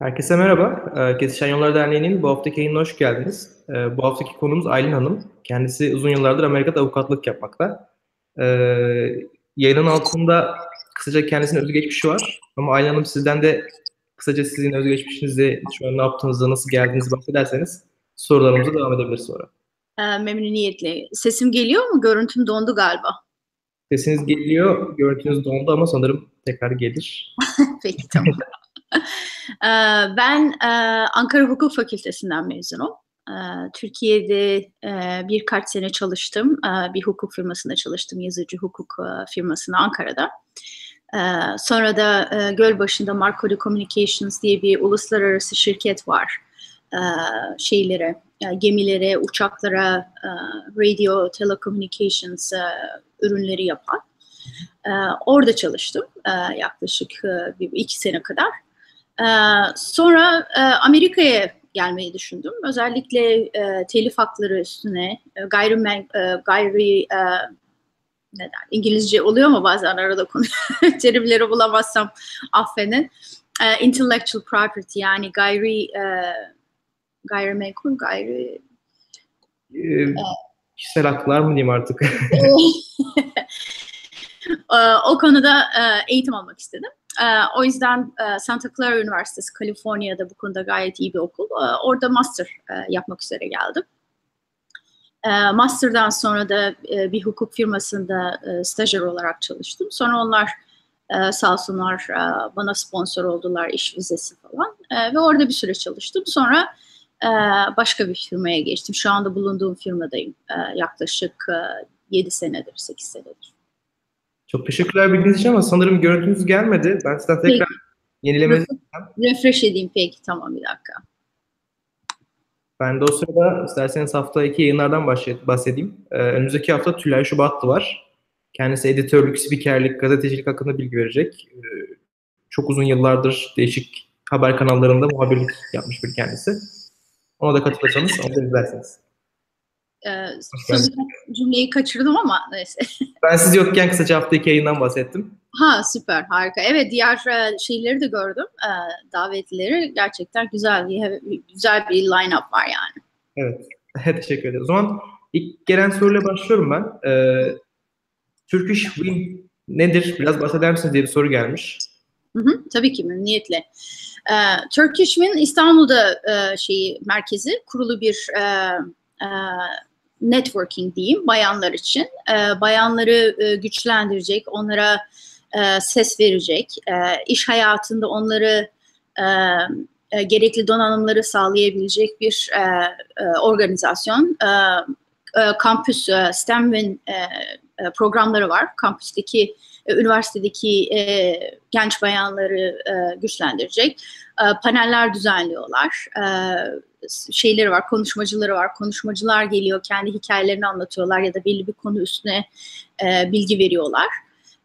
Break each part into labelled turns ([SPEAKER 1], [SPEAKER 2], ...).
[SPEAKER 1] Herkese merhaba. Ee, Kesişen Yollar Derneği'nin bu haftaki yayınına hoş geldiniz. Ee, bu haftaki konumuz Aylin Hanım. Kendisi uzun yıllardır Amerika'da avukatlık yapmakta. Ee, yayının altında kısaca kendisinin özgeçmişi var. Ama Aylin Hanım sizden de kısaca sizin özgeçmişinizi, şu an ne yaptığınızda, nasıl geldiğinizi bahsederseniz sorularımıza devam edebiliriz sonra.
[SPEAKER 2] memnuniyetle. Sesim geliyor mu? Görüntüm dondu galiba.
[SPEAKER 1] Sesiniz geliyor, görüntünüz dondu ama sanırım tekrar gelir.
[SPEAKER 2] Peki tamam. Ee, ben e, Ankara Hukuk Fakültesinden mezunum. Ee, Türkiye'de e, birkaç sene çalıştım. Ee, bir hukuk firmasında çalıştım, yazıcı hukuk e, firmasında Ankara'da. Sonra da Gölbaşı'nda Marconi Communications diye bir uluslararası şirket var. Şeylere, gemilere, uçaklara, radio, telecommunications ürünleri yapan. Orada çalıştım yaklaşık iki sene kadar. Ee, sonra e, Amerika'ya gelmeyi düşündüm. Özellikle e, telif hakları üstüne e, gayri e, gayri e, ne der, İngilizce oluyor mu bazen arada konu terimleri bulamazsam affedin. E, intellectual property yani gayri e, gayrimenkul gayri
[SPEAKER 1] e, kişisel haklar mı diyeyim artık?
[SPEAKER 2] e, o konuda e, eğitim almak istedim. Ee, o yüzden e, Santa Clara Üniversitesi, Kaliforniya'da bu konuda gayet iyi bir okul. Ee, orada master e, yapmak üzere geldim. Ee, master'dan sonra da e, bir hukuk firmasında stajyer olarak çalıştım. Sonra onlar sağ olsunlar bana sponsor oldular, iş vizesi falan. Ve orada bir süre çalıştım. Sonra başka bir firmaya geçtim. Şu anda bulunduğum firmadayım. Yaklaşık 7 senedir, 8 senedir.
[SPEAKER 1] Çok teşekkürler bildiğiniz için ama sanırım görüntünüz gelmedi. Ben sizden tekrar peki. yenilemenizi
[SPEAKER 2] Refresh edeyim peki tamam bir dakika.
[SPEAKER 1] Ben de o sırada isterseniz hafta iki yayınlardan bahsedeyim. Ee, önümüzdeki hafta Tülay Şubatlı var. Kendisi editörlük, spikerlik, gazetecilik hakkında bilgi verecek. Ee, çok uzun yıllardır değişik haber kanallarında muhabirlik yapmış bir kendisi. Ona da katılırsanız onu da izlersiniz.
[SPEAKER 2] Ee, sözü cümleyi kaçırdım ama neyse.
[SPEAKER 1] Ben siz yokken kısaca hafta iki yayından bahsettim.
[SPEAKER 2] Ha süper harika. Evet diğer şeyleri de gördüm. Davetlileri gerçekten güzel. Güzel bir line-up var yani.
[SPEAKER 1] Evet. Teşekkür ederim. O zaman ilk gelen soruyla başlıyorum ben. Ee, Turkish Win nedir? Biraz bahseder misiniz diye bir soru gelmiş.
[SPEAKER 2] Hı hı, tabii ki memnuniyetle. Ee, Turkish Win İstanbul'da e, şeyi merkezi kurulu bir e, e, networking diyeyim bayanlar için. E, bayanları e, güçlendirecek, onlara e, ses verecek, e, iş hayatında onları e, e, gerekli donanımları sağlayabilecek bir e, e, organizasyon. E, e, kampüs, e, STEM'in e, e, programları var. Kampüsteki, e, üniversitedeki e, genç bayanları e, güçlendirecek. E, paneller düzenliyorlar. E, şeyleri var, konuşmacıları var. Konuşmacılar geliyor, kendi hikayelerini anlatıyorlar ya da belli bir konu üstüne e, bilgi veriyorlar.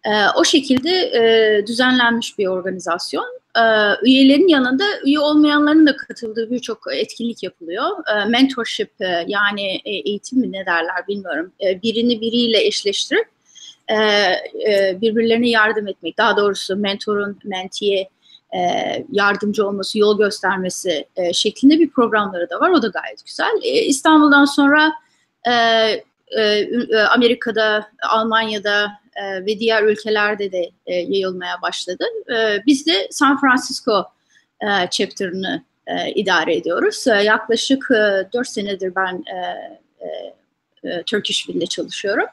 [SPEAKER 2] E, o şekilde e, düzenlenmiş bir organizasyon. E, üyelerin yanında üye olmayanların da katıldığı birçok etkinlik yapılıyor. E, mentorship e, yani e, eğitim mi ne derler bilmiyorum. E, birini biriyle eşleştirip e, e, birbirlerine yardım etmek. Daha doğrusu mentorun mentiye e, yardımcı olması, yol göstermesi e, şeklinde bir programları da var. O da gayet güzel. E, İstanbul'dan sonra e, e, e Amerika'da, Almanya'da e, ve diğer ülkelerde de e, yayılmaya başladı. E, biz de San Francisco e, chapter'ını e, idare ediyoruz. E, yaklaşık e, 4 senedir ben e, e, Turkish Wind'de çalışıyorum.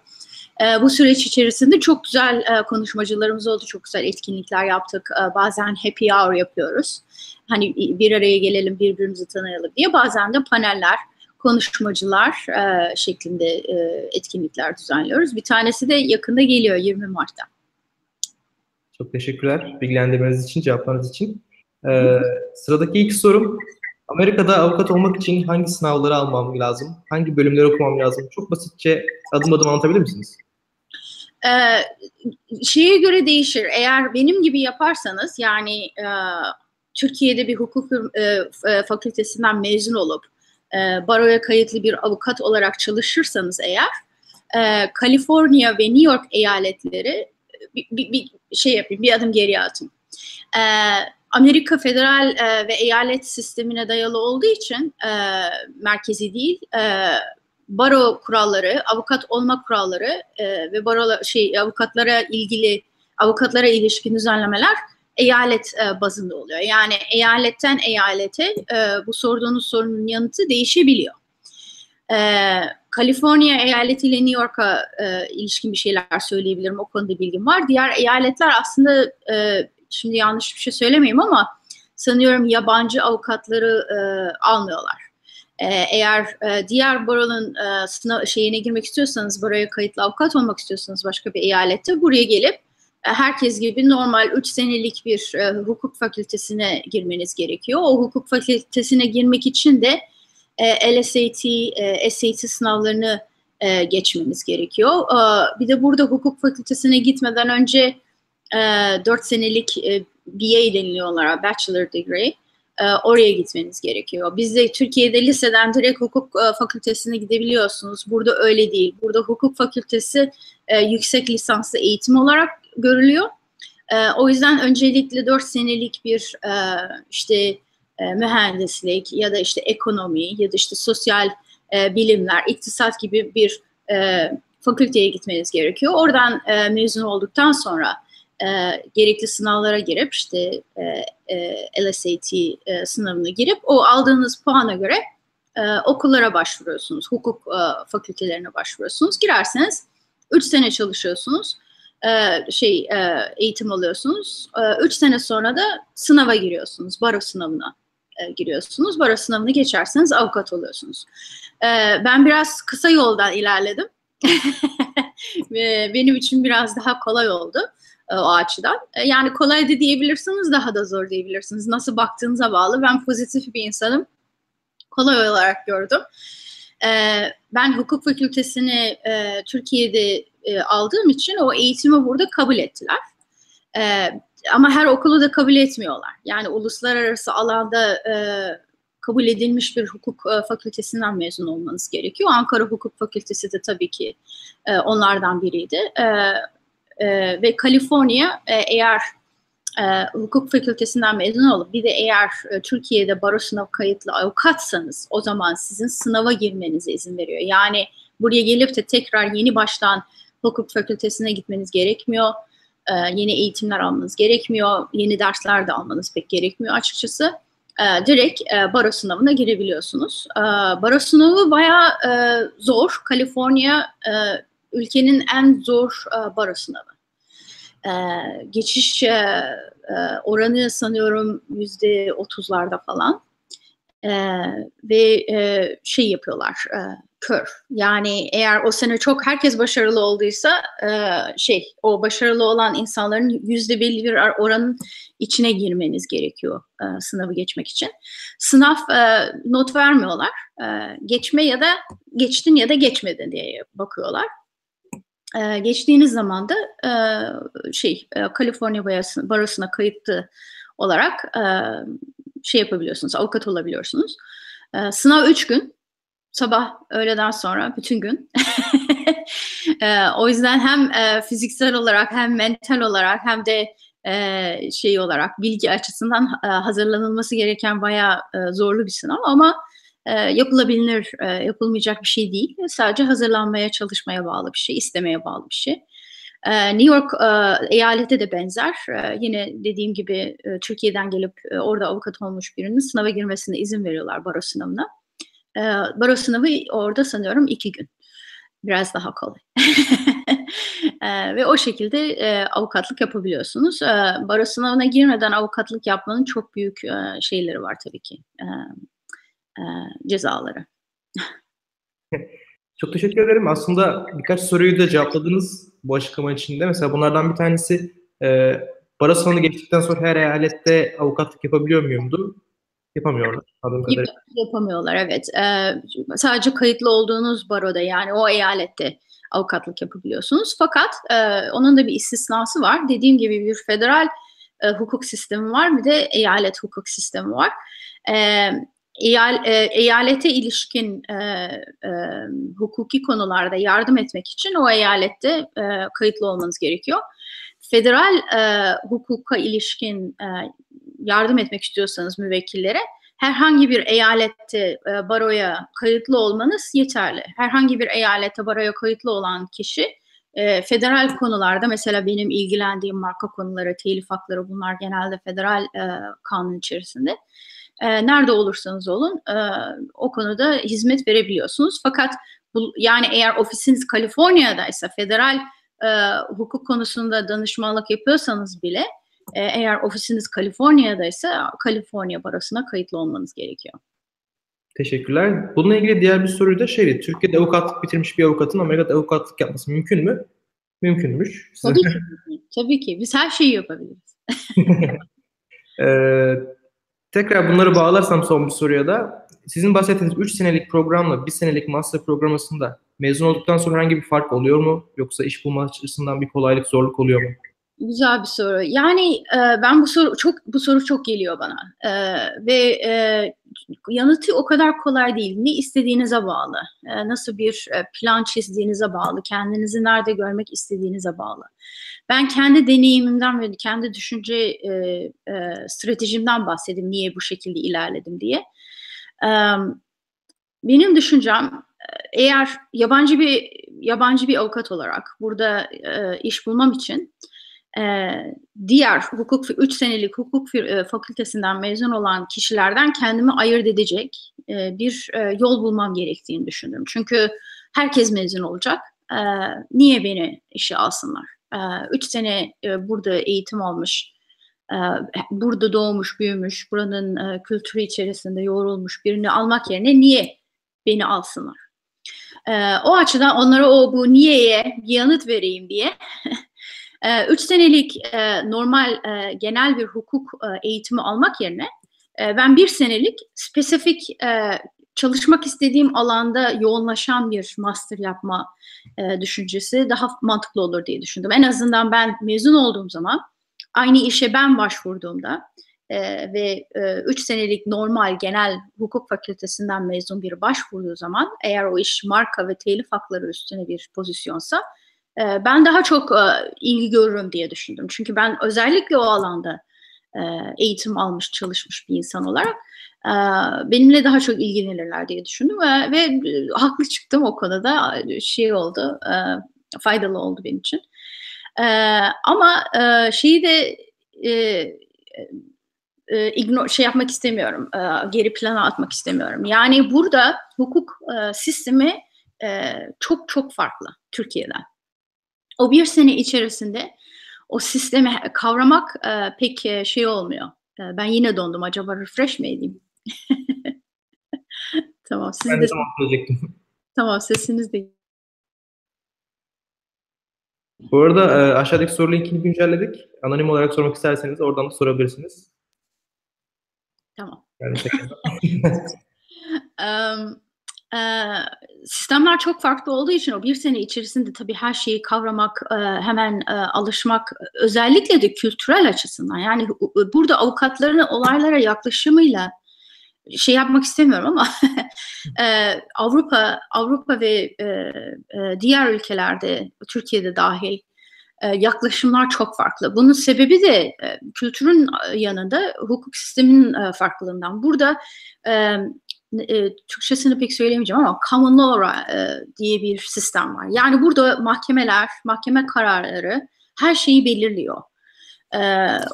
[SPEAKER 2] E, bu süreç içerisinde çok güzel e, konuşmacılarımız oldu, çok güzel etkinlikler yaptık. E, bazen happy hour yapıyoruz. Hani bir araya gelelim, birbirimizi tanıyalım diye. Bazen de paneller, konuşmacılar e, şeklinde e, etkinlikler düzenliyoruz. Bir tanesi de yakında geliyor 20 Mart'ta.
[SPEAKER 1] Çok teşekkürler bilgilendirmeniz için, cevaplarınız için. Ee, sıradaki ilk sorum, Amerika'da avukat olmak için hangi sınavları almam lazım? Hangi bölümleri okumam lazım? Çok basitçe adım adım anlatabilir misiniz?
[SPEAKER 2] Ee, şeye göre değişir. Eğer benim gibi yaparsanız yani e, Türkiye'de bir hukuk e, e, fakültesinden mezun olup e, baroya kayıtlı bir avukat olarak çalışırsanız eğer e, Kaliforniya ve New York eyaletleri bir, bir, bir şey yapayım, bir adım geriye atın. E, Amerika federal e, ve eyalet sistemine dayalı olduğu için e, merkezi değil, e, baro kuralları, avukat olma kuralları e, ve baro şey avukatlara ilgili avukatlara ilişkin düzenlemeler eyalet e, bazında oluyor. Yani eyaletten eyalete e, bu sorduğunuz sorunun yanıtı değişebiliyor. E, Kaliforniya eyaleti ile New York'a e, ilişkin bir şeyler söyleyebilirim. O konuda bilgim var. Diğer eyaletler aslında e, şimdi yanlış bir şey söylemeyeyim ama sanıyorum yabancı avukatları e, almıyorlar. E, eğer e, diğer baronun e, sınav şeyine girmek istiyorsanız, baroya kayıtlı avukat olmak istiyorsanız başka bir eyalette buraya gelip e, herkes gibi normal 3 senelik bir hukuk fakültesine girmeniz gerekiyor. O hukuk fakültesine girmek için de LSAT, SAT sınavlarını geçmeniz gerekiyor. Bir de burada hukuk fakültesine gitmeden önce e, 4 senelik BA deniliyorlar, Bachelor Degree. E, oraya gitmeniz gerekiyor. Bizde Türkiye'de liseden direkt hukuk e, fakültesine gidebiliyorsunuz. Burada öyle değil. Burada hukuk fakültesi e, yüksek lisanslı eğitim olarak görülüyor. O yüzden öncelikle 4 senelik bir işte mühendislik ya da işte ekonomi ya da işte sosyal bilimler, iktisat gibi bir fakülteye gitmeniz gerekiyor. Oradan mezun olduktan sonra e, gerekli sınavlara girip işte e, e, LSAT e, sınavına girip o aldığınız puana göre e, okullara başvuruyorsunuz. Hukuk e, fakültelerine başvuruyorsunuz. Girerseniz 3 sene çalışıyorsunuz. E, şey e, eğitim alıyorsunuz. 3 e, sene sonra da sınava giriyorsunuz. Baro sınavına e, giriyorsunuz. Baro sınavını geçerseniz avukat oluyorsunuz. E, ben biraz kısa yoldan ilerledim. Benim için biraz daha kolay oldu e, o açıdan. E, yani kolay da diyebilirsiniz, daha da zor diyebilirsiniz. Nasıl baktığınıza bağlı. Ben pozitif bir insanım. Kolay olarak gördüm. E, ben hukuk fakültesini e, Türkiye'de e, aldığım için o eğitimi burada kabul ettiler. E, ama her okulu da kabul etmiyorlar. Yani uluslararası alanda e, kabul edilmiş bir hukuk e, fakültesinden mezun olmanız gerekiyor. Ankara Hukuk Fakültesi de tabii ki e, onlardan biriydi. E, e, ve Kaliforniya e, eğer e, hukuk fakültesinden mezun olup bir de eğer e, Türkiye'de baro sınav kayıtlı avukatsanız o zaman sizin sınava girmenize izin veriyor. Yani buraya gelip de tekrar yeni baştan hukuk fakültesine gitmeniz gerekmiyor. E, yeni eğitimler almanız gerekmiyor. Yeni dersler de almanız pek gerekmiyor açıkçası. E, direkt e, baro sınavına girebiliyorsunuz. E, baro sınavı bayağı e, zor. Kaliforniya e, ülkenin en zor e, baro sınavı. E, geçiş e, e, oranı sanıyorum yüzde otuzlarda falan. E, ve e, şey yapıyorlar, e, kör. Yani eğer o sene çok herkes başarılı olduysa e, şey o başarılı olan insanların yüzde belli bir oranın içine girmeniz gerekiyor e, sınavı geçmek için. Sınav e, not vermiyorlar. E, geçme ya da geçtin ya da geçmedin diye bakıyorlar. E, geçtiğiniz zaman da e, şey e, Kaliforniya Barosuna, kayıtlı olarak e, şey yapabiliyorsunuz, avukat olabiliyorsunuz. E, sınav üç gün, sabah, öğleden sonra bütün gün. e, o yüzden hem e, fiziksel olarak hem mental olarak hem de e, şey olarak bilgi açısından e, hazırlanılması gereken bayağı e, zorlu bir sınav ama yapılabilir, yapılmayacak bir şey değil. Sadece hazırlanmaya, çalışmaya bağlı bir şey, istemeye bağlı bir şey. New York e, de benzer. Yine dediğim gibi Türkiye'den gelip orada avukat olmuş birinin sınava girmesine izin veriyorlar baro sınavına. E, baro sınavı orada sanıyorum iki gün. Biraz daha kolay. ve o şekilde avukatlık yapabiliyorsunuz. E, baro sınavına girmeden avukatlık yapmanın çok büyük şeyleri var tabii ki. E, cezaları.
[SPEAKER 1] Çok teşekkür ederim. Aslında birkaç soruyu da cevapladınız bu açıklama içinde. Mesela bunlardan bir tanesi e, bara sınavını geçtikten sonra her eyalette avukatlık yapabiliyor muyumdu? Yapamıyorlar.
[SPEAKER 2] Yap, yapamıyorlar evet. Ee, sadece kayıtlı olduğunuz baroda yani o eyalette avukatlık yapabiliyorsunuz. Fakat e, onun da bir istisnası var. Dediğim gibi bir federal e, hukuk sistemi var bir de eyalet hukuk sistemi var. E, eyal, e, eyalete ilişkin e, e, hukuki konularda yardım etmek için o eyalette e, kayıtlı olmanız gerekiyor. Federal e, hukuka ilişkin e, yardım etmek istiyorsanız müvekkillere herhangi bir eyalette e, baroya kayıtlı olmanız yeterli. Herhangi bir eyalette baroya kayıtlı olan kişi e, federal konularda mesela benim ilgilendiğim marka konuları, telif hakları bunlar genelde federal e, kanun içerisinde. E, nerede olursanız olun e, o konuda hizmet verebiliyorsunuz. Fakat bu, yani eğer ofisiniz Kaliforniya'daysa federal e, hukuk konusunda danışmanlık yapıyorsanız bile e, eğer ofisiniz Kaliforniya'daysa Kaliforniya barosuna kayıtlı olmanız gerekiyor.
[SPEAKER 1] Teşekkürler. Bununla ilgili diğer bir soruyu da şeydi. Türkiye'de avukatlık bitirmiş bir avukatın Amerika'da avukatlık yapması mümkün mü? Mümkünmüş.
[SPEAKER 2] Tabii ki. Tabii ki. Biz her şeyi yapabiliriz.
[SPEAKER 1] ee, tekrar bunları bağlarsam son bir soruya da sizin bahsettiğiniz 3 senelik programla 1 senelik master programında mezun olduktan sonra herhangi bir fark oluyor mu? Yoksa iş bulma açısından bir kolaylık, zorluk oluyor mu?
[SPEAKER 2] Güzel bir soru. Yani e, ben bu soru çok bu soru çok geliyor bana e, ve e, yanıtı o kadar kolay değil. Ne istediğinize bağlı, e, nasıl bir e, plan çizdiğinize bağlı, kendinizi nerede görmek istediğinize bağlı. Ben kendi deneyimimden ve kendi düşünce e, e, stratejimden bahsedeyim niye bu şekilde ilerledim diye. E, benim düşüncem eğer yabancı bir yabancı bir avukat olarak burada e, iş bulmam için e, diğer hukuk 3 senelik hukuk e, fakültesinden mezun olan kişilerden kendimi ayırt edecek e, bir e, yol bulmam gerektiğini düşündüm. Çünkü herkes mezun olacak. E, niye beni işe alsınlar? 3 e, sene e, burada eğitim almış, e, burada doğmuş, büyümüş, buranın e, kültürü içerisinde yoğrulmuş birini almak yerine niye beni alsınlar? E, o açıdan onlara o bu niyeye yanıt vereyim diye Ee, üç senelik normal genel bir hukuk eğitimi almak yerine ben bir senelik spesifik çalışmak istediğim alanda yoğunlaşan bir master yapma düşüncesi daha mantıklı olur diye düşündüm. En azından ben mezun olduğum zaman aynı işe ben başvurduğumda ve üç senelik normal genel hukuk fakültesinden mezun biri başvurduğu zaman eğer o iş marka ve telif hakları üstüne bir pozisyonsa e, ben daha çok e, ilgi görürüm diye düşündüm. Çünkü ben özellikle o alanda e, eğitim almış, çalışmış bir insan olarak e, benimle daha çok ilgilenirler diye düşündüm ve, ve e, haklı çıktım o konuda. Şey oldu, faydalı oldu benim için. Ama e, şeyi de e, ignore, şey yapmak istemiyorum, geri plana atmak istemiyorum. Yani burada hukuk sistemi çok çok farklı Türkiye'den o bir sene içerisinde o sistemi kavramak e, pek e, şey olmuyor. E, ben yine dondum. Acaba refresh mi edeyim? tamam. Siz
[SPEAKER 1] ben
[SPEAKER 2] de,
[SPEAKER 1] de tamam
[SPEAKER 2] Tamam sesiniz de.
[SPEAKER 1] Bu arada e, aşağıdaki soru linkini güncelledik. Anonim olarak sormak isterseniz oradan da sorabilirsiniz.
[SPEAKER 2] Tamam.
[SPEAKER 1] Yani
[SPEAKER 2] um, sistemler çok farklı olduğu için o bir sene içerisinde tabii her şeyi kavramak, hemen alışmak, özellikle de kültürel açısından yani burada avukatların olaylara yaklaşımıyla şey yapmak istemiyorum ama Avrupa Avrupa ve diğer ülkelerde Türkiye'de dahil yaklaşımlar çok farklı. Bunun sebebi de kültürün yanında hukuk sisteminin farklılığından. Burada e, Türkçesini pek söyleyemeyeceğim ama common law e, diye bir sistem var. Yani burada mahkemeler, mahkeme kararları her şeyi belirliyor. E,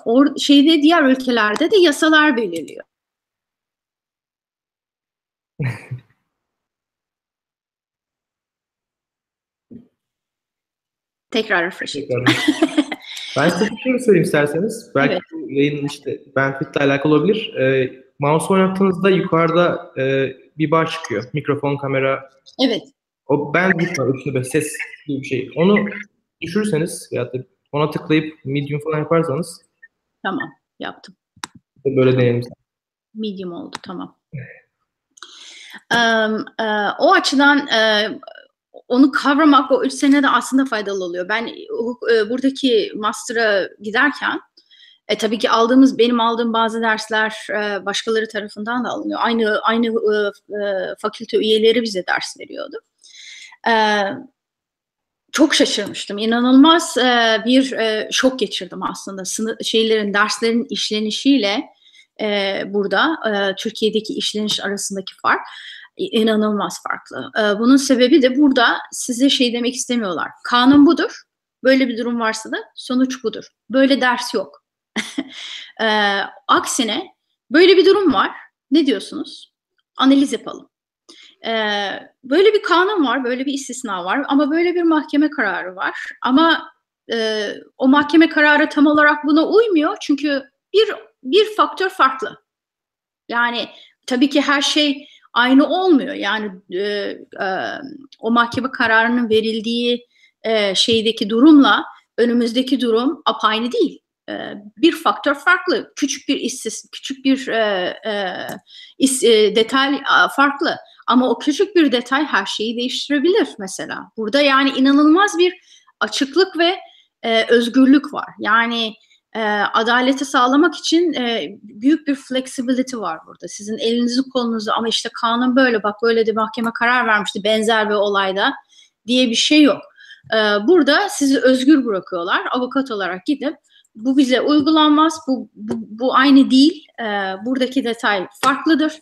[SPEAKER 2] or, şeyde diğer ülkelerde de yasalar belirliyor. Tekrar refresh. Tekrar.
[SPEAKER 1] ben size bir şey söyleyeyim isterseniz. Belki evet. yayının işte benefit alakalı olabilir. Ee, mouse oynattığınızda yukarıda e, bir bar çıkıyor. Mikrofon, kamera.
[SPEAKER 2] Evet.
[SPEAKER 1] O ben var üstünde ses gibi bir şey. Onu düşürürseniz ya da ona tıklayıp medium falan yaparsanız.
[SPEAKER 2] Tamam yaptım.
[SPEAKER 1] Böyle deneyelim.
[SPEAKER 2] Medium oldu tamam. um, uh, o açıdan uh, onu kavramak o üç senede aslında faydalı oluyor. Ben uh, buradaki master'a giderken e, tabii ki aldığımız, benim aldığım bazı dersler e, başkaları tarafından da alınıyor. Aynı aynı e, e, fakülte üyeleri bize ders veriyordu. E, çok şaşırmıştım. İnanılmaz e, bir e, şok geçirdim aslında. Sını, şeylerin, derslerin işlenişiyle e, burada e, Türkiye'deki işleniş arasındaki fark inanılmaz farklı. E, bunun sebebi de burada size şey demek istemiyorlar. Kanun budur. Böyle bir durum varsa da sonuç budur. Böyle ders yok. e, aksine böyle bir durum var. Ne diyorsunuz? Analiz yapalım. E, böyle bir kanun var, böyle bir istisna var ama böyle bir mahkeme kararı var. Ama e, o mahkeme kararı tam olarak buna uymuyor çünkü bir bir faktör farklı. Yani tabii ki her şey aynı olmuyor. Yani e, e, o mahkeme kararının verildiği e, şeydeki durumla önümüzdeki durum apaynı değil. E, bir faktör farklı, küçük bir istis, küçük bir e, e, is, e, detay farklı. Ama o küçük bir detay her şeyi değiştirebilir mesela. Burada yani inanılmaz bir açıklık ve e, özgürlük var. Yani e, adaleti sağlamak için e, büyük bir flexibility var burada. Sizin elinizi kolunuzu ama işte kanun böyle bak böyle de mahkeme karar vermişti benzer bir olayda diye bir şey yok. E, burada sizi özgür bırakıyorlar. Avukat olarak gidip bu bize uygulanmaz, bu, bu, bu aynı değil, e, buradaki detay farklıdır.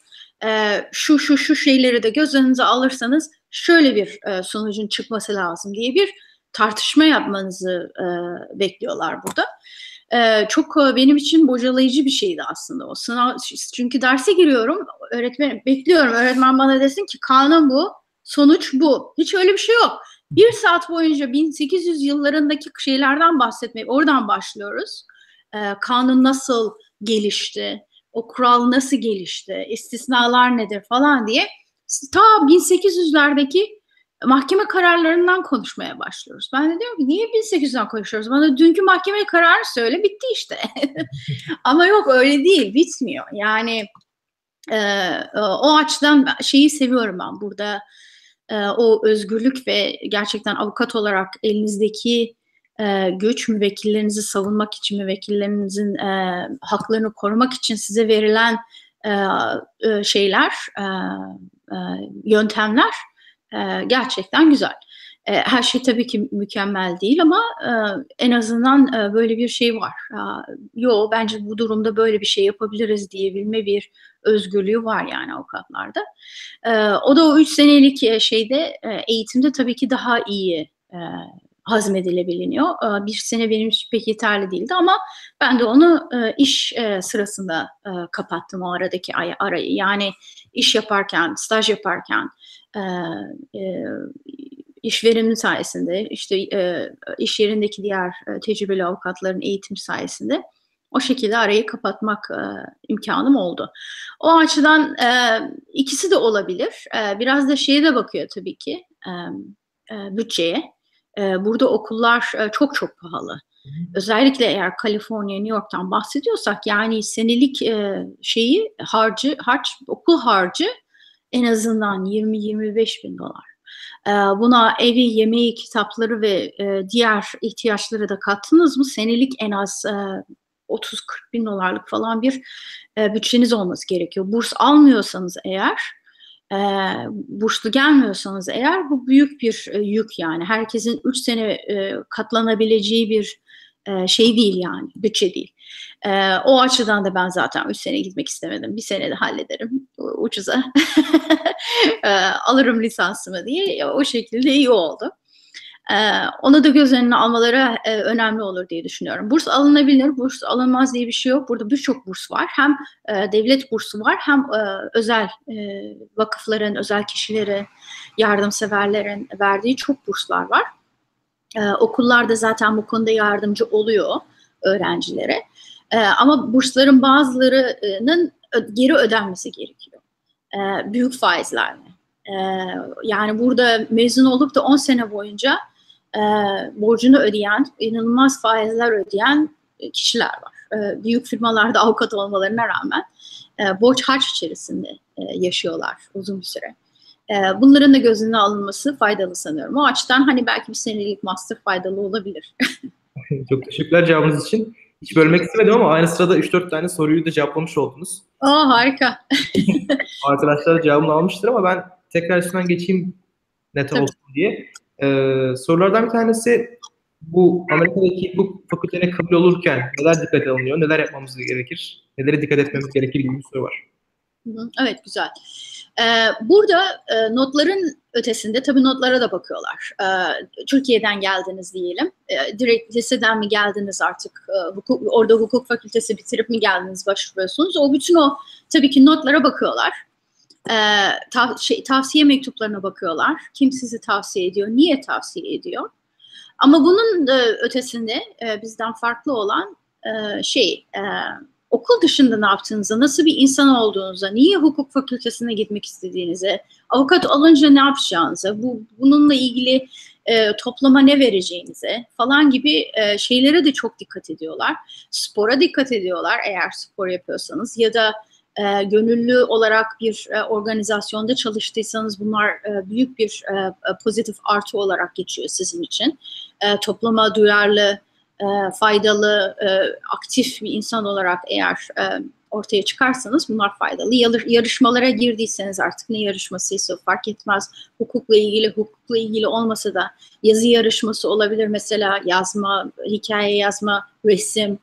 [SPEAKER 2] E, şu şu şu şeyleri de göz önünüze alırsanız şöyle bir e, sonucun çıkması lazım diye bir tartışma yapmanızı e, bekliyorlar burada. E, çok e, benim için bocalayıcı bir şeydi aslında o sınav. Çünkü derse giriyorum, öğretmen bekliyorum. Öğretmen bana desin ki kanun bu, sonuç bu. Hiç öyle bir şey yok. Bir saat boyunca 1800 yıllarındaki şeylerden bahsetmeye, oradan başlıyoruz. E, kanun nasıl gelişti, o kural nasıl gelişti, istisnalar nedir falan diye ta 1800'lerdeki mahkeme kararlarından konuşmaya başlıyoruz. Ben de diyorum ki niye 1800'den konuşuyoruz? Bana dünkü mahkeme kararı söyle bitti işte. Ama yok öyle değil bitmiyor. Yani e, o açıdan şeyi seviyorum ben burada e, o özgürlük ve gerçekten avukat olarak elinizdeki e, güç müvekkillerinizi savunmak için müvekkillerinizin e, haklarını korumak için size verilen e, e, şeyler e, e, yöntemler e, gerçekten güzel. E, her şey tabii ki mükemmel değil ama e, en azından e, böyle bir şey var. Yo bence bu durumda böyle bir şey yapabiliriz diyebilme bir özgürlüğü var yani avukatlarda. O da o üç senelik şeyde eğitimde tabii ki daha iyi hazmedilebiliniyor. Bir sene benim için pek yeterli değildi ama ben de onu iş sırasında kapattım o aradaki arayı. Yani iş yaparken, staj yaparken, işverenin sayesinde, işte e, iş yerindeki diğer e, tecrübeli avukatların eğitim sayesinde o şekilde arayı kapatmak e, imkanım oldu. O açıdan e, ikisi de olabilir. E, biraz da şeye de bakıyor tabii ki e, e, bütçeye. E, burada okullar e, çok çok pahalı. Özellikle eğer Kaliforniya, New York'tan bahsediyorsak yani senelik e, şeyi harcı, harç, okul harcı en azından 20-25 bin dolar. E, buna evi, yemeği, kitapları ve e, diğer ihtiyaçları da kattınız mı senelik en az e, 30-40 bin dolarlık falan bir e, bütçeniz olması gerekiyor. Burs almıyorsanız eğer, e, burslu gelmiyorsanız eğer bu büyük bir e, yük yani. Herkesin 3 sene e, katlanabileceği bir e, şey değil yani, bütçe değil. E, o açıdan da ben zaten 3 sene gitmek istemedim. Bir senede hallederim ucuza. e, alırım lisansımı diye. O şekilde iyi oldu. Onu da göz önüne almaları önemli olur diye düşünüyorum. Burs alınabilir, burs alınmaz diye bir şey yok. Burada birçok burs var. Hem devlet bursu var hem özel vakıfların, özel kişilerin, yardımseverlerin verdiği çok burslar var. Ee, okullar da zaten bu konuda yardımcı oluyor öğrencilere. Ee, ama bursların bazılarının geri ödenmesi gerekiyor. Ee, büyük faizlerle. Yani burada mezun olup da 10 sene boyunca e, borcunu ödeyen, inanılmaz faizler ödeyen kişiler var. Büyük firmalarda avukat olmalarına rağmen e, borç harç içerisinde e, yaşıyorlar uzun bir süre. E, bunların da göz önüne alınması faydalı sanıyorum. O açıdan hani belki bir senelik master faydalı olabilir.
[SPEAKER 1] Çok teşekkürler cevabınız için. Hiç bölmek istemedim ama aynı sırada 3-4 tane soruyu da cevaplamış oldunuz.
[SPEAKER 2] Aa harika.
[SPEAKER 1] Arkadaşlar cevabını almıştır ama ben tekrar üstünden geçeyim net olsun diye. Ee, sorulardan bir tanesi bu Amerika'daki hukuk fakültelerine kabul olurken neler dikkat alınıyor, neler yapmamız gerekir, nelere dikkat etmemiz gerekir gibi bir soru var.
[SPEAKER 2] Evet güzel. Ee, burada e, notların ötesinde tabii notlara da bakıyorlar. Ee, Türkiye'den geldiniz diyelim. Ee, direkt liseden mi geldiniz artık? Ee, hukuk, orada hukuk fakültesi bitirip mi geldiniz başvuruyorsunuz? O bütün o tabii ki notlara bakıyorlar. Ee, tav şey, tavsiye mektuplarına bakıyorlar. Kim sizi tavsiye ediyor? Niye tavsiye ediyor? Ama bunun e, ötesinde e, bizden farklı olan e, şey... E, okul dışında ne yaptığınıza, nasıl bir insan olduğunuza, niye hukuk fakültesine gitmek istediğinize, avukat olunca ne yapacağınıza, bu bununla ilgili e, toplama ne vereceğinize falan gibi e, şeylere de çok dikkat ediyorlar. Spora dikkat ediyorlar eğer spor yapıyorsanız ya da e, gönüllü olarak bir e, organizasyonda çalıştıysanız bunlar e, büyük bir e, e pozitif artı olarak geçiyor sizin için. E, toplama duyarlı e, faydalı, e, aktif bir insan olarak eğer e, ortaya çıkarsanız bunlar faydalı. Yarışmalara girdiyseniz artık ne yarışmasıysa fark etmez. Hukukla ilgili, hukukla ilgili olmasa da yazı yarışması olabilir mesela yazma, hikaye yazma, resim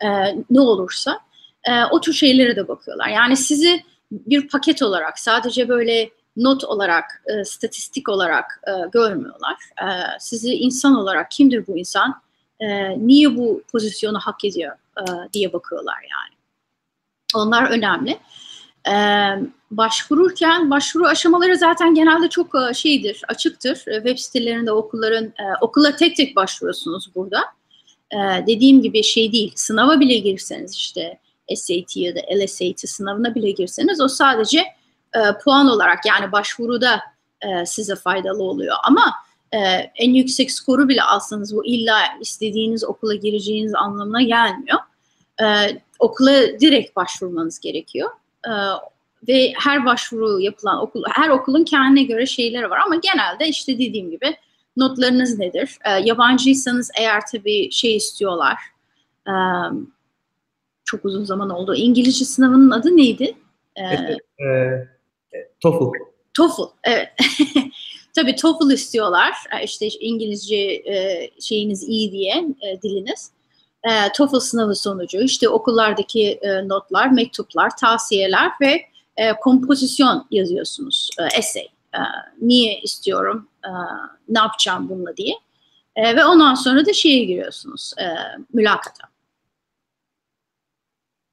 [SPEAKER 2] e, ne olursa e, o tür şeylere de bakıyorlar. Yani sizi bir paket olarak sadece böyle not olarak, e, statistik olarak e, görmüyorlar. E, sizi insan olarak kimdir bu insan? E, niye bu pozisyonu hak ediyor e, diye bakıyorlar yani. Onlar önemli. E, başvururken başvuru aşamaları zaten genelde çok e, şeydir, açıktır. E, web sitelerinde okulların e, okula tek tek başvuruyorsunuz burada. E, dediğim gibi şey değil, sınava bile girseniz işte SAT ya da LSAT sınavına bile girseniz o sadece e, puan olarak yani başvuruda e, size faydalı oluyor. Ama e, en yüksek skoru bile alsanız bu illa istediğiniz okula gireceğiniz anlamına gelmiyor. E, okula direkt başvurmanız gerekiyor. E, ve her başvuru yapılan okul, her okulun kendine göre şeyleri var ama genelde işte dediğim gibi notlarınız nedir? E, yabancıysanız eğer tabii şey istiyorlar. E, çok uzun zaman oldu. İngilizce sınavının adı neydi?
[SPEAKER 1] E, e, TOEFL.
[SPEAKER 2] TOEFL, evet. Tabii TOEFL istiyorlar. E, işte İngilizce e, şeyiniz iyi diye e, diliniz. TOEFL sınavı sonucu işte okullardaki notlar, mektuplar, tavsiyeler ve kompozisyon yazıyorsunuz. Essay. Niye istiyorum, ne yapacağım bununla diye. Ve ondan sonra da şeye giriyorsunuz, mülakata.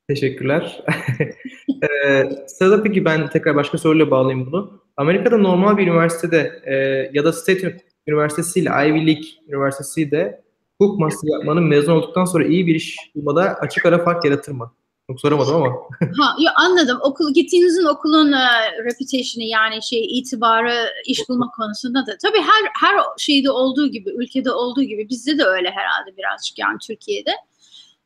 [SPEAKER 1] Teşekkürler. ee, sırada peki ben tekrar başka soruyla bağlayayım bunu. Amerika'da normal bir üniversitede e, ya da State Üniversitesi ile Ivy League Üniversitesi de hukuk master yapmanın mezun olduktan sonra iyi bir iş bulmada açık ara fark yaratır mı? Çok soramadım ama.
[SPEAKER 2] ha, yo, anladım. Okul gittiğinizin okulun uh, reputation'ı yani şey itibarı iş bulma konusunda da tabii her her şeyde olduğu gibi ülkede olduğu gibi bizde de öyle herhalde birazcık yani Türkiye'de.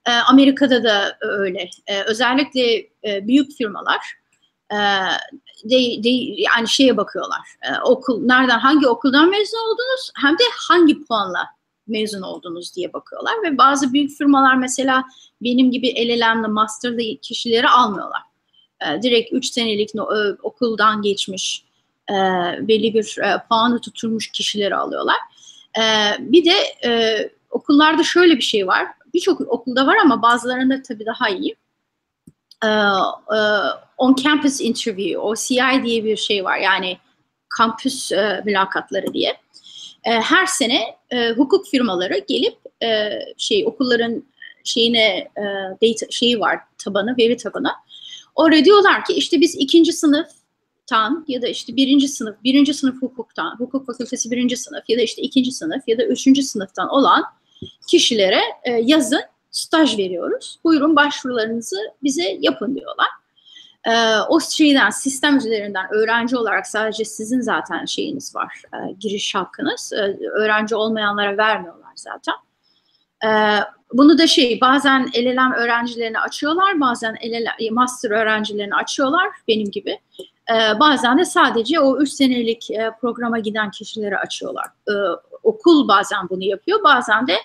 [SPEAKER 2] E, Amerika'da da öyle. E, özellikle e, büyük firmalar e, de, de, yani şeye bakıyorlar. E, okul nereden hangi okuldan mezun oldunuz hem de hangi puanla mezun oldunuz diye bakıyorlar ve bazı büyük firmalar mesela benim gibi LLM'li master'lı kişileri almıyorlar. E, direkt 3 senelik no, e, okuldan geçmiş e, belli bir e, puanı tutturmuş kişileri alıyorlar. E, bir de e, okullarda şöyle bir şey var. Birçok okulda var ama bazılarında tabii daha iyi on-campus interview, OCI diye bir şey var. Yani kampüs e, mülakatları diye. E, her sene e, hukuk firmaları gelip e, şey okulların şeyine e, data şeyi var tabanı, veri tabanı. Orada diyorlar ki işte biz ikinci sınıftan ya da işte birinci sınıf, birinci sınıf hukuktan, hukuk fakültesi birinci sınıf ya da işte ikinci sınıf ya da üçüncü sınıftan olan kişilere e, yazın staj veriyoruz. Buyurun başvurularınızı bize yapın diyorlar. Ee, o şeyden, sistem üzerinden öğrenci olarak sadece sizin zaten şeyiniz var, e, giriş hakkınız. E, öğrenci olmayanlara vermiyorlar zaten. E, bunu da şey bazen LLM öğrencilerini açıyorlar, bazen LLM, master öğrencilerini açıyorlar benim gibi. E, bazen de sadece o 3 senelik e, programa giden kişileri açıyorlar. E, okul bazen bunu yapıyor, bazen de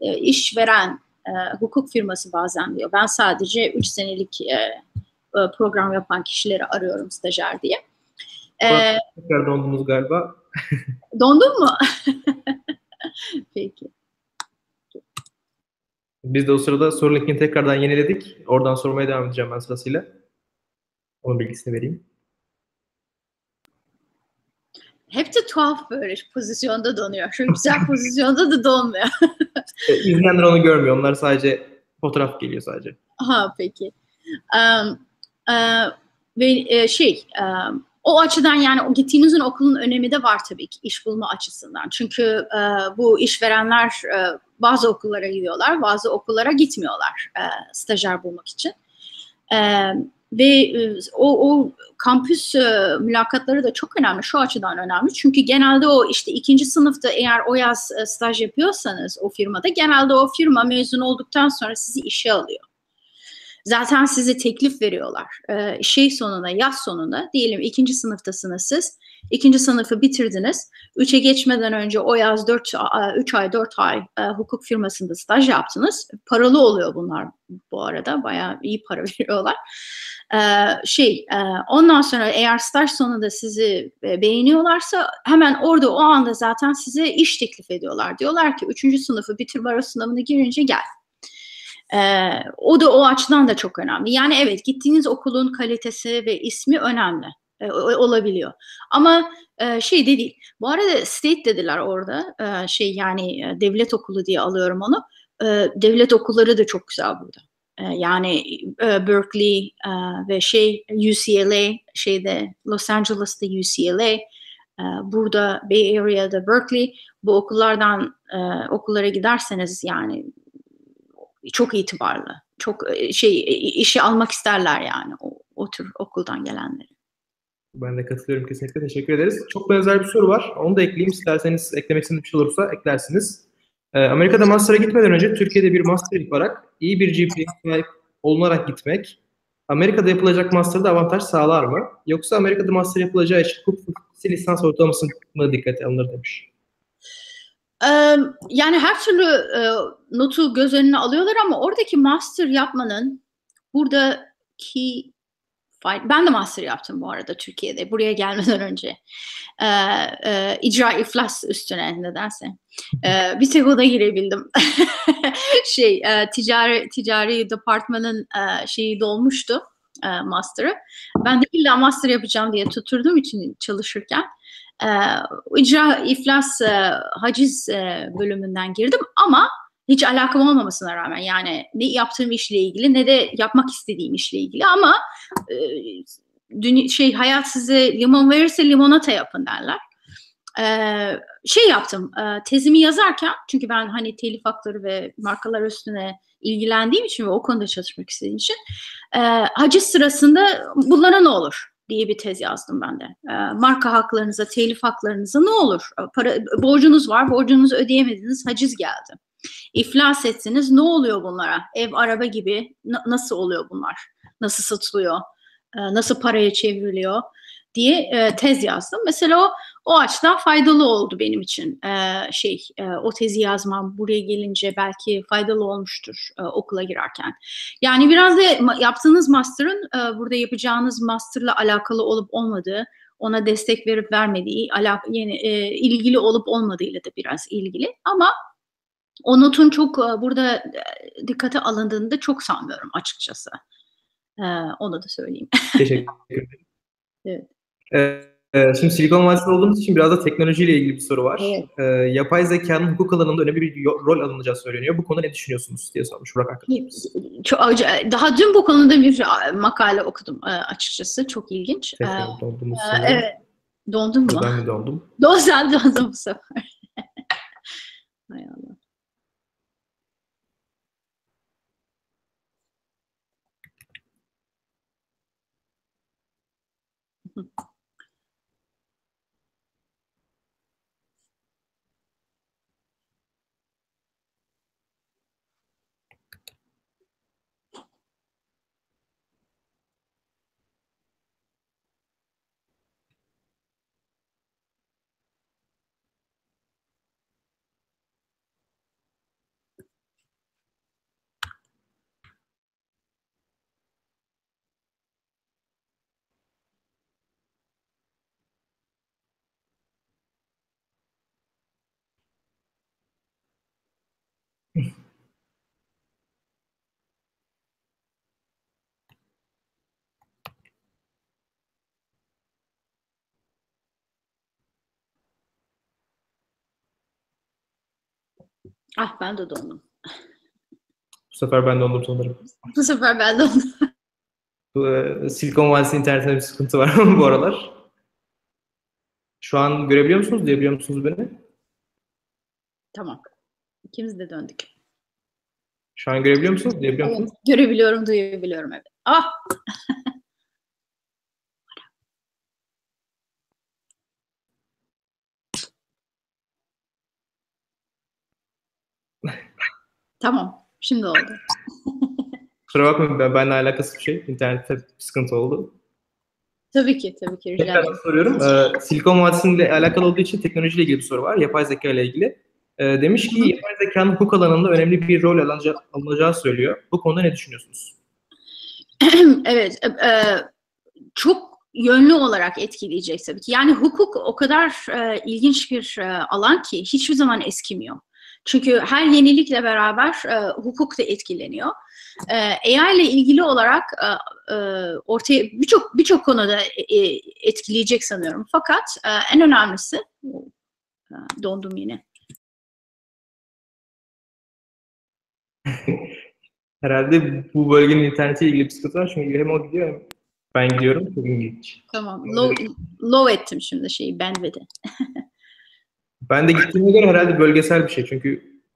[SPEAKER 2] e, işveren e, hukuk firması bazen diyor. Ben sadece 3 senelik e, e, program yapan kişileri arıyorum stajyer diye.
[SPEAKER 1] E, Tekrar dondunuz galiba.
[SPEAKER 2] Dondun mu? Peki.
[SPEAKER 1] Biz de o sırada soru linkini tekrardan yeniledik. Oradan sormaya devam edeceğim ben sırasıyla. Onun bilgisini vereyim.
[SPEAKER 2] Hep de tuhaf böyle pozisyonda donuyor. Şu güzel pozisyonda da donmuyor.
[SPEAKER 1] E, İzleyenler onu görmüyor. Onlar sadece fotoğraf geliyor sadece.
[SPEAKER 2] Aha peki. Um, uh, ve e, şey um, o açıdan yani o gittiğinizin okulun önemi de var tabii ki iş bulma açısından. Çünkü e, bu işverenler e, bazı okullara gidiyorlar, bazı okullara gitmiyorlar e, stajyer bulmak için. E, ve e, o, o kampüs e, mülakatları da çok önemli, şu açıdan önemli. Çünkü genelde o işte ikinci sınıfta eğer o yaz e, staj yapıyorsanız o firmada, genelde o firma mezun olduktan sonra sizi işe alıyor. Zaten size teklif veriyorlar. Şey sonunda, yaz sonunda diyelim ikinci sınıftasınız siz. İkinci sınıfı bitirdiniz. Üçe geçmeden önce o yaz dört, üç ay, dört ay hukuk firmasında staj yaptınız. Paralı oluyor bunlar bu arada. Bayağı iyi para veriyorlar. Şey, e, ondan sonra eğer staj sonunda sizi e, beğeniyorlarsa hemen orada o anda zaten size iş teklif ediyorlar. Diyorlar ki üçüncü sınıfı bitir baro sınavına girince gel. Ee, o da o açıdan da çok önemli. Yani evet gittiğiniz okulun kalitesi ve ismi önemli e, olabiliyor. Ama e, şey de değil. Bu arada state dediler orada e, şey yani e, devlet okulu diye alıyorum onu. E, devlet okulları da çok güzel burada. E, yani e, Berkeley e, ve şey UCLA şeyde Los Angeles'ta UCLA e, burada Bay Area'da Berkeley bu okullardan okullara giderseniz yani çok itibarlı. Çok şey işi almak isterler yani o, o tür okuldan gelenleri.
[SPEAKER 1] Ben de katılıyorum kesinlikle. Teşekkür ederiz. Çok benzer bir soru var. Onu da ekleyeyim. İsterseniz eklemek istediğiniz bir şey olursa eklersiniz. Ee, Amerika'da master'a gitmeden önce Türkiye'de bir master yaparak iyi bir GPA sahip olunarak gitmek Amerika'da yapılacak master'da avantaj sağlar mı? Yoksa Amerika'da master yapılacağı için hukuk lisans ortalaması mı dikkate alınır demiş
[SPEAKER 2] yani her türlü e, notu göz önüne alıyorlar ama oradaki master yapmanın buradaki ben de master yaptım bu arada Türkiye'de buraya gelmeden önce. Ee, e, icra iflas üstüne nedense. Ee, bir tek oda girebildim. şey e, ticari ticari departmanın e, şeyi dolmuştu e, master'ı. Ben de illa master yapacağım diye tuturduğum için çalışırken e, icra iflas e, haciz e, bölümünden girdim ama hiç alakam olmamasına rağmen yani ne yaptığım işle ilgili ne de yapmak istediğim işle ilgili ama e, dünya, şey hayat size limon verirse limonata yapın derler. Ee, şey yaptım e, tezimi yazarken çünkü ben hani telif hakları ve markalar üstüne ilgilendiğim için ve o konuda çalışmak istediğim için e, haciz sırasında bunlara ne olur diye bir tez yazdım ben de. E, marka haklarınıza, telif haklarınıza ne olur? Ee, para, borcunuz var, borcunuzu ödeyemediniz, haciz geldi. İflas etsiniz, ne oluyor bunlara? Ev, araba gibi nasıl oluyor bunlar? Nasıl satılıyor? E, nasıl paraya çevriliyor? diye e, tez yazdım. Mesela o o açıdan faydalı oldu benim için. E, şey e, o tezi yazmam buraya gelince belki faydalı olmuştur e, okula girerken. Yani biraz da yaptığınız master'ın e, burada yapacağınız master'la alakalı olup olmadığı ona destek verip vermediği, alak yeni e, ilgili olup olmadığıyla da biraz ilgili. Ama o notun çok e, burada e, dikkate alındığını da çok sanmıyorum açıkçası. E, onu da söyleyeyim.
[SPEAKER 1] Teşekkür ederim.
[SPEAKER 2] evet.
[SPEAKER 1] Ee, şimdi Silikon Vadisi'nde olduğumuz için biraz da teknolojiyle ilgili bir soru var.
[SPEAKER 2] Evet.
[SPEAKER 1] Ee, yapay zekanın hukuk alanında önemli bir rol alınacağı söyleniyor. Bu konuda ne düşünüyorsunuz diye sormuş Burak arkadaşımız.
[SPEAKER 2] Çok, daha dün bu konuda bir makale okudum açıkçası. Çok ilginç.
[SPEAKER 1] Tekrar
[SPEAKER 2] ee, Evet. Dondun mu?
[SPEAKER 1] Ben mi dondum?
[SPEAKER 2] Don sen dondun bu sefer. Hay Allah. Mm-hmm. Ah ben de dondum.
[SPEAKER 1] Bu sefer ben dondum sanırım.
[SPEAKER 2] Bu sefer ben dondum.
[SPEAKER 1] Bu, e, Silikon Vadisi internetinde bir sıkıntı var bu aralar. Şu an görebiliyor musunuz? Duyabiliyor musunuz beni?
[SPEAKER 2] tamam. İkimiz de döndük.
[SPEAKER 1] Şu an görebiliyor musunuz? Duyabiliyor
[SPEAKER 2] Evet,
[SPEAKER 1] musunuz?
[SPEAKER 2] görebiliyorum, duyabiliyorum evet. Ah! tamam, şimdi oldu.
[SPEAKER 1] Kusura bakmayın ben, benimle alakası bir şey. İnternette bir sıkıntı oldu.
[SPEAKER 2] Tabii ki, tabii ki. Rica ederim.
[SPEAKER 1] soruyorum. Ee, Silikon Vadisi'yle alakalı olduğu için teknolojiyle ilgili bir soru var. Yapay zeka ile ilgili. Ee, demiş ki yapay zekanın hukuk alanında önemli bir rol alınacağı, alınacağı söylüyor. Bu konuda ne düşünüyorsunuz?
[SPEAKER 2] evet, e, e, çok yönlü olarak etkileyecek tabii ki. Yani hukuk o kadar e, ilginç bir e, alan ki hiçbir zaman eskimiyor. Çünkü her yenilikle beraber e, hukuk da etkileniyor. E, AI ile ilgili olarak e, e, ortaya birçok birçok konuda e, e, etkileyecek sanıyorum. Fakat e, en önemlisi e, dondum yine.
[SPEAKER 1] Herhalde bu bölgenin internetiyle ilgili bir sıkıntı var. Çünkü hem o gidiyor hem ben gidiyorum. Çok ilginç.
[SPEAKER 2] Tamam. Low, low ettim şimdi şeyi bandwidth'i.
[SPEAKER 1] Ben de gittiğime göre herhalde bölgesel bir şey. Çünkü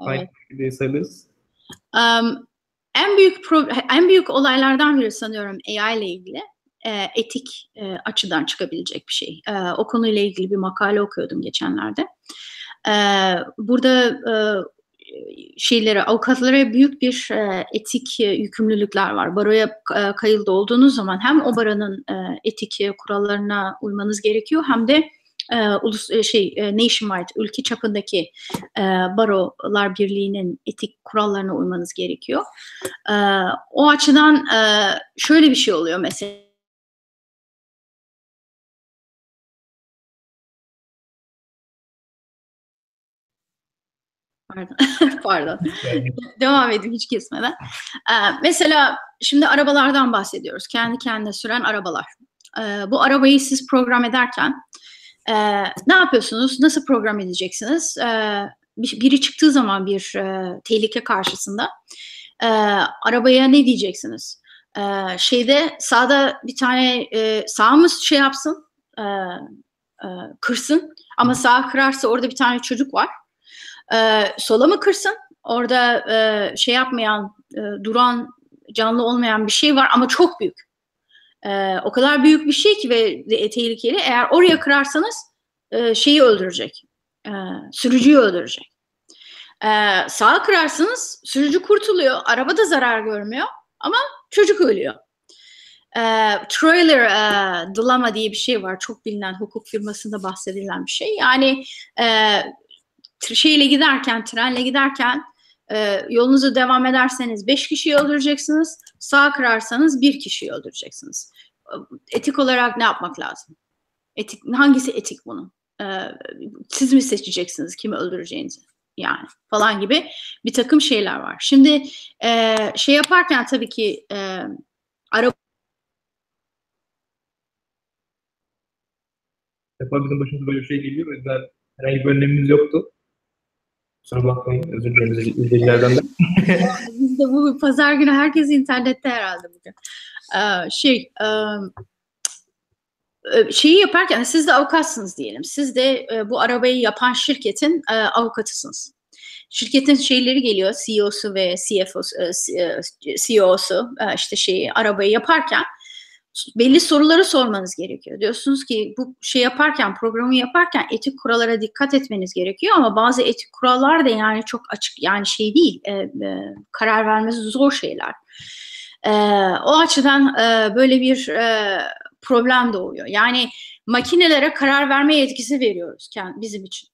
[SPEAKER 2] Evet.
[SPEAKER 1] aynı sayılırız.
[SPEAKER 2] Um, en büyük en büyük olaylardan biri sanıyorum AI ile ilgili e, etik e, açıdan çıkabilecek bir şey. E, o konuyla ilgili bir makale okuyordum geçenlerde. E, burada e, şeylere avukatlara büyük bir e, etik e, yükümlülükler var. Baroya e, olduğunuz zaman hem o baranın e, etik kurallarına uymanız gerekiyor hem de e, ulus e, şey e, nationwide ülke çapındaki e, barolar birliğinin etik kurallarına uymanız gerekiyor. E, o açıdan e, şöyle bir şey oluyor mesela. Pardon. Pardon. Devam edeyim hiç kesmeden. Ee, mesela şimdi arabalardan bahsediyoruz. Kendi kendine süren arabalar. Ee, bu arabayı siz program ederken e, ne yapıyorsunuz? Nasıl program edeceksiniz? Bir- biri çıktığı zaman bir e, tehlike karşısında e, arabaya ne diyeceksiniz? Ee, şeyde sağda bir tane e, sağımız şey yapsın, e, e, kırsın ama sağ kırarsa orada bir tane çocuk var. Ee, sola mı kırsın? Orada e, şey yapmayan, e, duran, canlı olmayan bir şey var ama çok büyük. Ee, o kadar büyük bir şey ki ve de- tehlikeli. Eğer oraya kırarsanız e, şeyi öldürecek. E, sürücüyü öldürecek. Ee, sağa kırarsanız sürücü kurtuluyor. Araba da zarar görmüyor ama çocuk ölüyor. Ee, trailer e, dilemma diye bir şey var. Çok bilinen hukuk firmasında bahsedilen bir şey. Yani e, şeyle giderken, trenle giderken e, yolunuza devam ederseniz 5 kişiyi öldüreceksiniz. Sağa kırarsanız bir kişiyi öldüreceksiniz. Etik olarak ne yapmak lazım? Etik hangisi etik bunun? E, siz mi seçeceksiniz kimi öldüreceğinizi? Yani falan gibi bir takım şeyler var. Şimdi e, şey yaparken tabii ki e, araba
[SPEAKER 1] bizim başımıza böyle bir şey geliyor. O yüzden herhangi bir önlemimiz yoktu. Kusura bakmayın. Özür dilerim izleyici- izleyicilerden de.
[SPEAKER 2] Bizde bu pazar günü herkes internette herhalde bugün. Ee, şey e, e, şeyi yaparken siz de avukatsınız diyelim. Siz de e, bu arabayı yapan şirketin avukatısınız. Şirketin şeyleri geliyor, CEO'su ve CFO'su, CEO'su işte şeyi arabayı yaparken belli soruları sormanız gerekiyor. Diyorsunuz ki bu şey yaparken, programı yaparken etik kurallara dikkat etmeniz gerekiyor ama bazı etik kurallar da yani çok açık yani şey değil, e, e, karar vermesi zor şeyler. E, o açıdan e, böyle bir e, problem doğuyor. Yani makinelere karar verme yetkisi veriyoruz bizim için.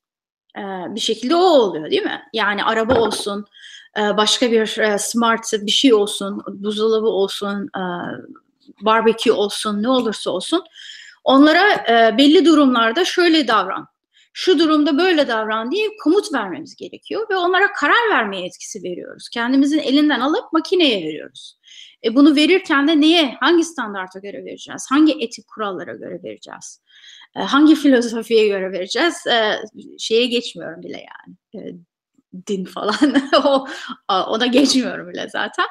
[SPEAKER 2] E, bir şekilde o oluyor değil mi? Yani araba olsun, e, başka bir e, smart bir şey olsun, buzdolabı olsun, e, barbekü olsun, ne olursa olsun. Onlara e, belli durumlarda şöyle davran, şu durumda böyle davran diye komut vermemiz gerekiyor ve onlara karar verme yetkisi veriyoruz. Kendimizin elinden alıp makineye veriyoruz. E, bunu verirken de neye, hangi standarta göre vereceğiz, hangi etik kurallara göre vereceğiz, e, hangi filozofiye göre vereceğiz, e, şeye geçmiyorum bile yani. E, din falan o ona geçmiyorum bile zaten.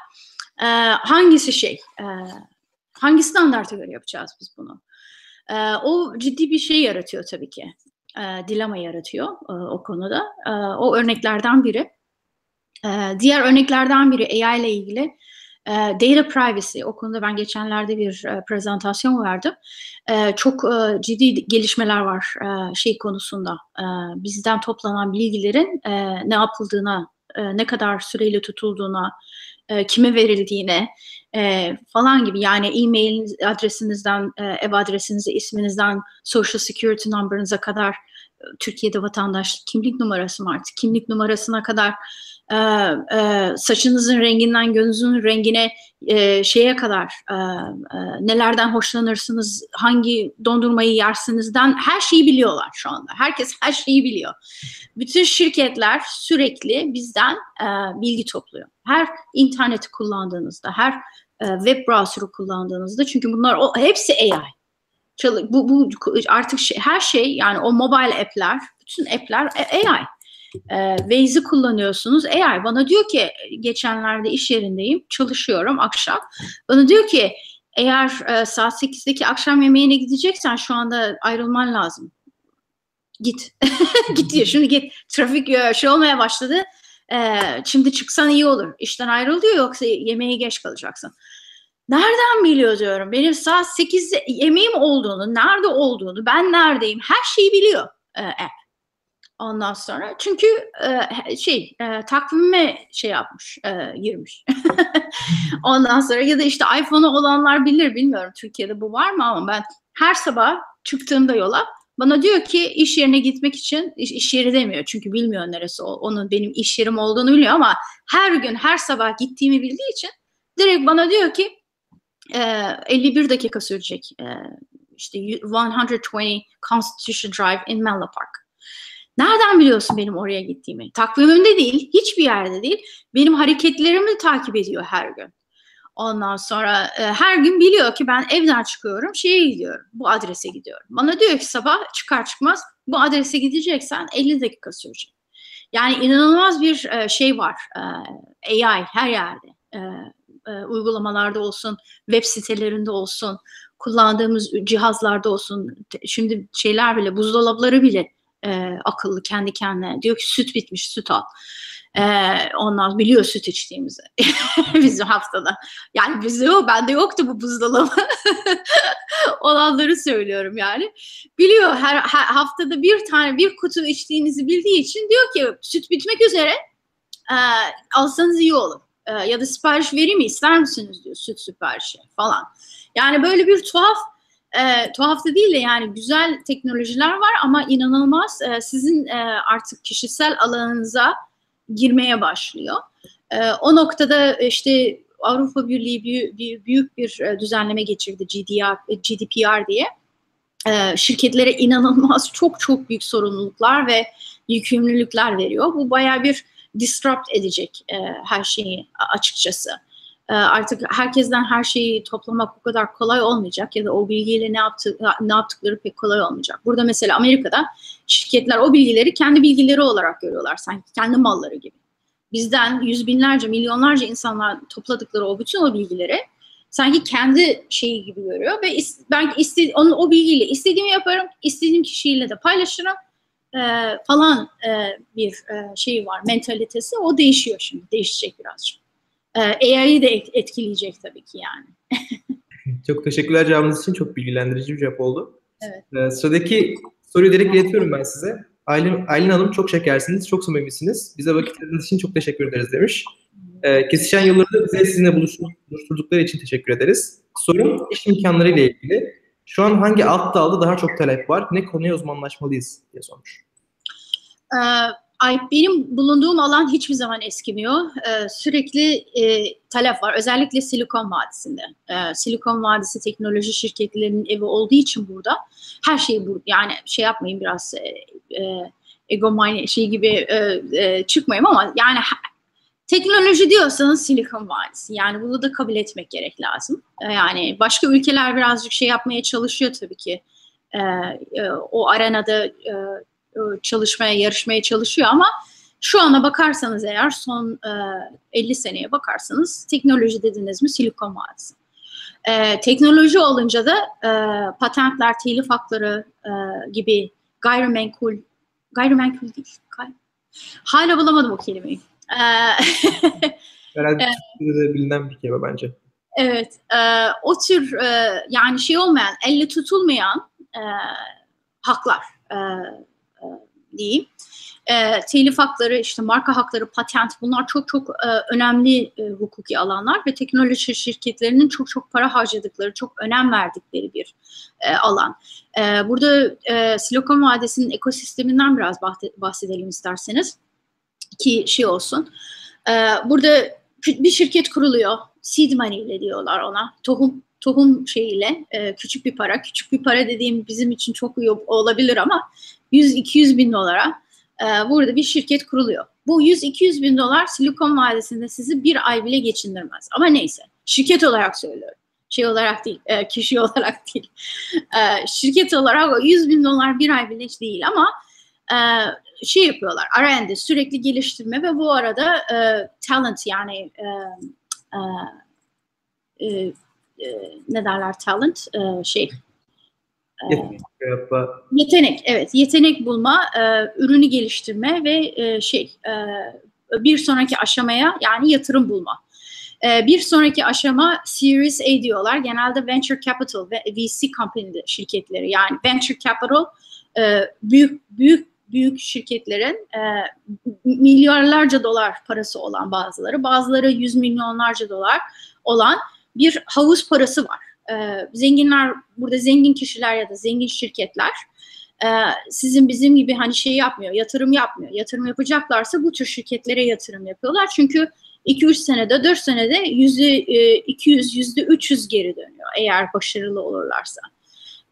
[SPEAKER 2] E, hangisi şey? E, hangi standarta göre yapacağız biz bunu? E, o ciddi bir şey yaratıyor tabii ki. E, dilema yaratıyor e, o konuda. E, o örneklerden biri. E, diğer örneklerden biri AI ile ilgili data privacy. O konuda ben geçenlerde bir e, prezentasyon verdim. E, çok e, ciddi gelişmeler var e, şey konusunda. E, bizden toplanan bilgilerin e, ne yapıldığına, e, ne kadar süreyle tutulduğuna, e, kime verildiğine e, falan gibi yani e-mail adresinizden, e, ev adresinize, isminizden, social security number'ınıza kadar e, Türkiye'de vatandaş kimlik numarası mı artık kimlik numarasına kadar e, e, saçınızın renginden gözünüzün rengine e, şeye kadar e, e, nelerden hoşlanırsınız, hangi dondurmayı yersinizden her şeyi biliyorlar şu anda. Herkes her şeyi biliyor. Bütün şirketler sürekli bizden e, bilgi topluyor. Her interneti kullandığınızda, her web browser'ı kullandığınızda çünkü bunlar o, hepsi AI. Bu, bu artık şey, her şey yani o mobile app'ler, bütün app'ler AI e, Waze'i kullanıyorsunuz. AI bana diyor ki geçenlerde iş yerindeyim, çalışıyorum akşam. Bana diyor ki eğer e, saat 8'deki akşam yemeğine gideceksen şu anda ayrılman lazım. Git. git diyor. Şimdi git. Trafik e, şey olmaya başladı. E, şimdi çıksan iyi olur. İşten ayrıl yoksa yemeğe geç kalacaksın. Nereden biliyor diyorum. Benim saat 8'de yemeğim olduğunu, nerede olduğunu, ben neredeyim her şeyi biliyor e. Ondan sonra çünkü e, şey e, takvime şey yapmış, e, girmiş. Ondan sonra ya da işte iPhone'u olanlar bilir bilmiyorum Türkiye'de bu var mı ama ben her sabah çıktığımda yola bana diyor ki iş yerine gitmek için iş, iş yeri demiyor çünkü bilmiyor neresi o, onun benim iş yerim olduğunu biliyor ama her gün her sabah gittiğimi bildiği için direkt bana diyor ki e, 51 dakika sürecek e, işte 120 Constitution Drive in Menlo Park. Nereden biliyorsun benim oraya gittiğimi? Takvimimde değil, hiçbir yerde değil. Benim hareketlerimi takip ediyor her gün. Ondan sonra e, her gün biliyor ki ben evden çıkıyorum, şeye gidiyorum, bu adrese gidiyorum. Bana diyor ki sabah çıkar çıkmaz bu adrese gideceksen 50 dakika sürecek. Yani inanılmaz bir e, şey var, e, AI her yerde. E, e, uygulamalarda olsun, web sitelerinde olsun, kullandığımız cihazlarda olsun. Şimdi şeyler bile, buzdolapları bile e, akıllı kendi kendine. Diyor ki süt bitmiş süt al. E, ondan biliyor süt içtiğimizi bizim haftada. Yani bizde yok, bende yoktu bu buzdolabı. Olanları söylüyorum yani. Biliyor her, her haftada bir tane bir kutu içtiğinizi bildiği için diyor ki süt bitmek üzere e, alsanız iyi olur. E, ya da sipariş vereyim mi ister misiniz diyor süt siparişi falan. Yani böyle bir tuhaf e, tuhaf da değil de yani güzel teknolojiler var ama inanılmaz e, sizin e, artık kişisel alanınıza girmeye başlıyor. E, o noktada işte Avrupa Birliği büyük, büyük bir e, düzenleme geçirdi GDPR, GDPR diye. E, şirketlere inanılmaz çok çok büyük sorumluluklar ve yükümlülükler veriyor. Bu baya bir disrupt edecek e, her şeyi açıkçası. Ee, artık herkesten her şeyi toplamak bu kadar kolay olmayacak ya da o bilgiyle ne yaptı ne yaptıkları pek kolay olmayacak. Burada mesela Amerika'da şirketler o bilgileri kendi bilgileri olarak görüyorlar sanki kendi malları gibi. Bizden yüz binlerce, milyonlarca insanlar topladıkları o bütün o bilgileri sanki kendi şeyi gibi görüyor ve ben iste, onun o bilgiyle istediğimi yaparım, istediğim kişiyle de paylaşırım e, falan e, bir e, şey var, mentalitesi. O değişiyor şimdi, değişecek birazcık. Ee, AI'yi de etkileyecek tabii ki yani.
[SPEAKER 1] çok teşekkürler cevabınız için. Çok bilgilendirici bir cevap oldu. Evet. Ee, sıradaki soruyu direkt iletiyorum ben size. Aylin, Aylin Hanım çok şekersiniz, çok samimisiniz. Bize vakit ayırdığınız için çok teşekkür ederiz demiş. Ee, kesişen yolları bize sizinle buluşturdukları için teşekkür ederiz. Sorum iş imkanları ile ilgili. Şu an hangi alt dalda daha çok talep var? Ne konuya uzmanlaşmalıyız diye sormuş.
[SPEAKER 2] Ee, Ay, benim bulunduğum alan hiçbir zaman eskimiyor. Ee, sürekli e, talep var. Özellikle Silikon Vadisi'nde. Ee, Silikon Vadisi teknoloji şirketlerinin evi olduğu için burada her şey bu. Yani şey yapmayın biraz e, e, egomanya şey gibi e, e, çıkmayayım ama yani teknoloji diyorsanız Silikon Vadisi. Yani bunu da kabul etmek gerek lazım. E, yani başka ülkeler birazcık şey yapmaya çalışıyor tabii ki. E, e, o arenada e, çalışmaya, yarışmaya çalışıyor ama Şu ana bakarsanız eğer son e, 50 seneye bakarsanız teknoloji dediniz mi Silikon Vadisi. E, teknoloji olunca da e, patentler, telif hakları e, gibi gayrimenkul, gayrimenkul değil, gay, hala bulamadım o kelimeyi. E,
[SPEAKER 1] Herhalde Türkiye'de bilinen bir kelime bence.
[SPEAKER 2] Evet, e, o tür e, yani şey olmayan, elle tutulmayan e, haklar e, e, diyeyim. E, telif hakları, işte marka hakları, patent bunlar çok çok e, önemli e, hukuki alanlar ve teknoloji şirketlerinin çok çok para harcadıkları, çok önem verdikleri bir e, alan. E, burada e, Silikon Vadisi'nin ekosisteminden biraz bahsedelim isterseniz ki şey olsun. E, burada bir şirket kuruluyor, seed money ile diyorlar ona, tohum tohum şeyiyle e, küçük bir para, küçük bir para dediğim bizim için çok iyi olabilir ama 100-200 bin dolara e, burada bir şirket kuruluyor. Bu 100-200 bin dolar Silikon Vadisi'nde sizi bir ay bile geçindirmez. Ama neyse, şirket olarak söylüyorum. Şey olarak değil, e, kişi olarak değil. E, şirket olarak 100 bin dolar bir ay bile değil ama e, şey yapıyorlar, R&D sürekli geliştirme ve bu arada e, talent yani e, e, e, e, ne derler talent e, şey
[SPEAKER 1] yetenek,
[SPEAKER 2] yetenek evet yetenek bulma e, ürünü geliştirme ve e, şey e, bir sonraki aşamaya yani yatırım bulma. E, bir sonraki aşama Series A diyorlar. Genelde venture capital ve VC company şirketleri yani venture capital e, büyük büyük büyük şirketlerin e, milyarlarca dolar parası olan bazıları, bazıları yüz milyonlarca dolar olan bir havuz parası var. E, zenginler, burada zengin kişiler ya da zengin şirketler e, sizin bizim gibi hani şey yapmıyor, yatırım yapmıyor. Yatırım yapacaklarsa bu tür şirketlere yatırım yapıyorlar. Çünkü 2-3 senede, 4 senede yüzde 200, yüzde 300 geri dönüyor eğer başarılı olurlarsa.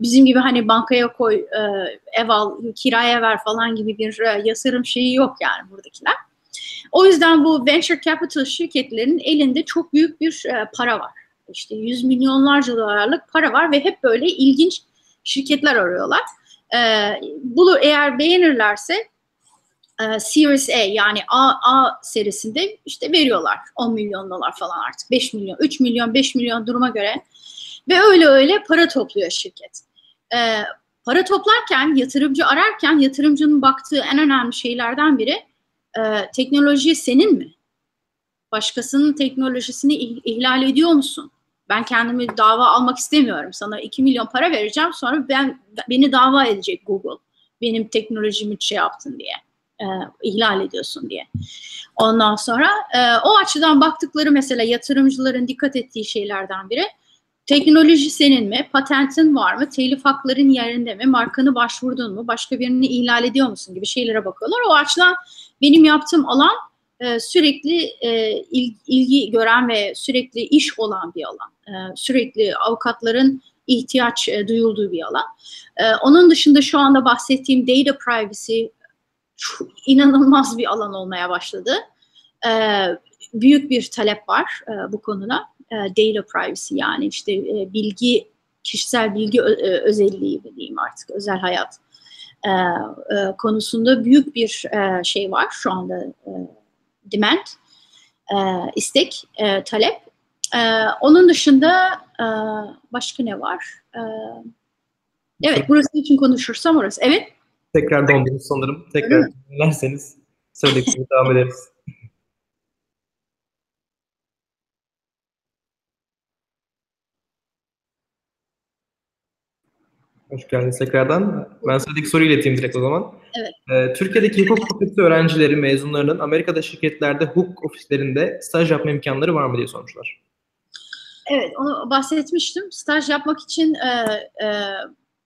[SPEAKER 2] Bizim gibi hani bankaya koy, e, ev al, kiraya ver falan gibi bir e, yatırım şeyi yok yani buradakiler. O yüzden bu venture capital şirketlerinin elinde çok büyük bir e, para var işte yüz milyonlarca dolarlık para var ve hep böyle ilginç şirketler arıyorlar. E, bunu eğer beğenirlerse e, Series A yani A, A serisinde işte veriyorlar 10 milyon dolar falan artık 5 milyon 3 milyon 5 milyon duruma göre ve öyle öyle para topluyor şirket. E, para toplarken yatırımcı ararken yatırımcının baktığı en önemli şeylerden biri e, teknoloji senin mi? Başkasının teknolojisini ihlal ediyor musun? Ben kendimi dava almak istemiyorum. Sana 2 milyon para vereceğim sonra ben beni dava edecek Google. Benim teknolojimi şey yaptın diye. E, ihlal ediyorsun diye. Ondan sonra e, o açıdan baktıkları mesela yatırımcıların dikkat ettiği şeylerden biri teknoloji senin mi? Patentin var mı? Telif hakların yerinde mi? Markanı başvurdun mu? Başka birini ihlal ediyor musun gibi şeylere bakıyorlar. O açıdan benim yaptığım alan e, sürekli e, ilgi gören ve sürekli iş olan bir alan. E, sürekli avukatların ihtiyaç duyulduğu bir alan. Onun dışında şu anda bahsettiğim data privacy inanılmaz bir alan olmaya başladı. Büyük bir talep var bu konuda. Data privacy yani işte bilgi, kişisel bilgi özelliği diyeyim artık, özel hayat konusunda büyük bir şey var şu anda demand, e, istek, e, talep. E, onun dışında e, başka ne var? E, evet, burası için konuşursam orası. Evet.
[SPEAKER 1] Tekrar dondunuz sanırım. Tekrar dinlerseniz söylediklerine devam ederiz. Hoş geldiniz tekrardan. Ben sıradaki soruyu ileteyim direkt o zaman.
[SPEAKER 2] Evet.
[SPEAKER 1] Ee, Türkiye'deki hukuk fakültesi öğrencileri, mezunlarının Amerika'da şirketlerde hukuk ofislerinde staj yapma imkanları var mı diye sormuşlar.
[SPEAKER 2] Evet, onu bahsetmiştim. Staj yapmak için e, e,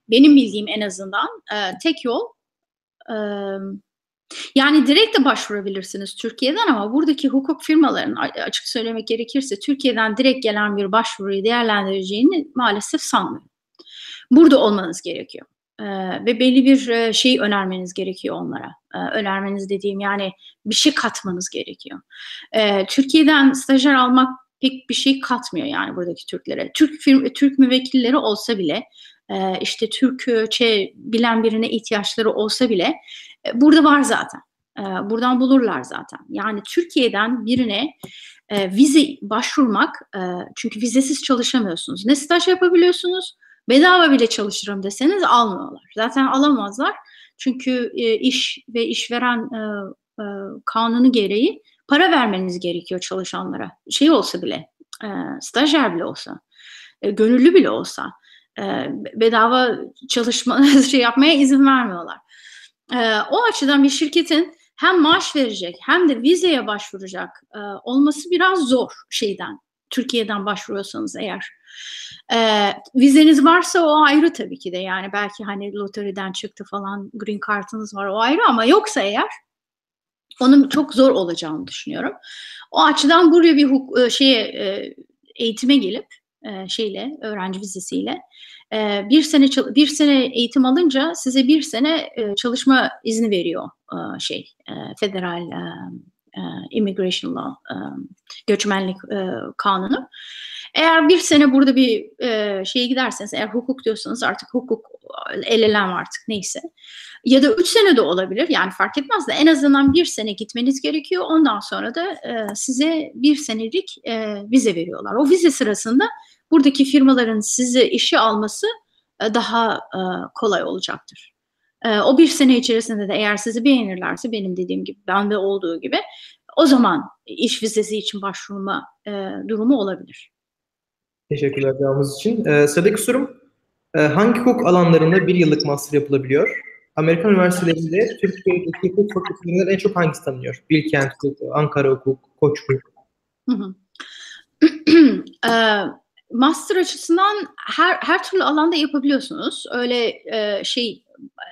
[SPEAKER 2] benim bildiğim en azından e, tek yol e, yani direkt de başvurabilirsiniz Türkiye'den ama buradaki hukuk firmaların açık söylemek gerekirse Türkiye'den direkt gelen bir başvuruyu değerlendireceğini maalesef sanmıyorum. Burada olmanız gerekiyor. Ee, ve belli bir e, şey önermeniz gerekiyor onlara. Ee, önermeniz dediğim yani bir şey katmanız gerekiyor. Ee, Türkiye'den stajyer almak pek bir şey katmıyor yani buradaki Türklere. Türk firm, Türk müvekkilleri olsa bile e, işte Türkçe bilen birine ihtiyaçları olsa bile e, burada var zaten. E, buradan bulurlar zaten. Yani Türkiye'den birine vize başvurmak, çünkü vizesiz çalışamıyorsunuz. Ne staj yapabiliyorsunuz, bedava bile çalışırım deseniz almıyorlar. Zaten alamazlar. Çünkü e, iş ve işveren e, e, kanunu gereği para vermeniz gerekiyor çalışanlara. Şey olsa bile, e, stajyer bile olsa, e, gönüllü bile olsa e, bedava çalışma şey yapmaya izin vermiyorlar. E, o açıdan bir şirketin hem maaş verecek hem de vizeye başvuracak e, olması biraz zor şeyden. Türkiye'den başvuruyorsanız eğer. E, vizeniz varsa o ayrı tabii ki de yani belki hani loteriden çıktı falan green card'ınız var o ayrı ama yoksa eğer onun çok zor olacağını düşünüyorum. O açıdan buraya bir huk- şeye eğitime gelip şeyle öğrenci vizesiyle bir sene bir sene eğitim alınca size bir sene çalışma izni veriyor şey federal immigration law e, göçmenlik e, kanunu. Eğer bir sene burada bir e, şeye giderseniz, eğer hukuk diyorsanız artık hukuk elelem artık neyse. Ya da üç sene de olabilir yani fark etmez de en azından bir sene gitmeniz gerekiyor. Ondan sonra da e, size bir senelik e, vize veriyorlar. O vize sırasında buradaki firmaların sizi işe alması e, daha e, kolay olacaktır. E, o bir sene içerisinde de eğer sizi beğenirlerse benim dediğim gibi, bende olduğu gibi o zaman iş vizesi için başvurma durumu olabilir.
[SPEAKER 1] Teşekkürler cevabınız için. Ee, sıradaki sorum, hangi hukuk alanlarında bir yıllık master yapılabiliyor? Amerikan üniversitelerinde Türkiye'deki hukuk fakültelerinden en çok hangisi tanınıyor? Bilkent Hukuk, Ankara Hukuk, Koç Hukuk.
[SPEAKER 2] master açısından her her türlü alanda yapabiliyorsunuz. Öyle e, şey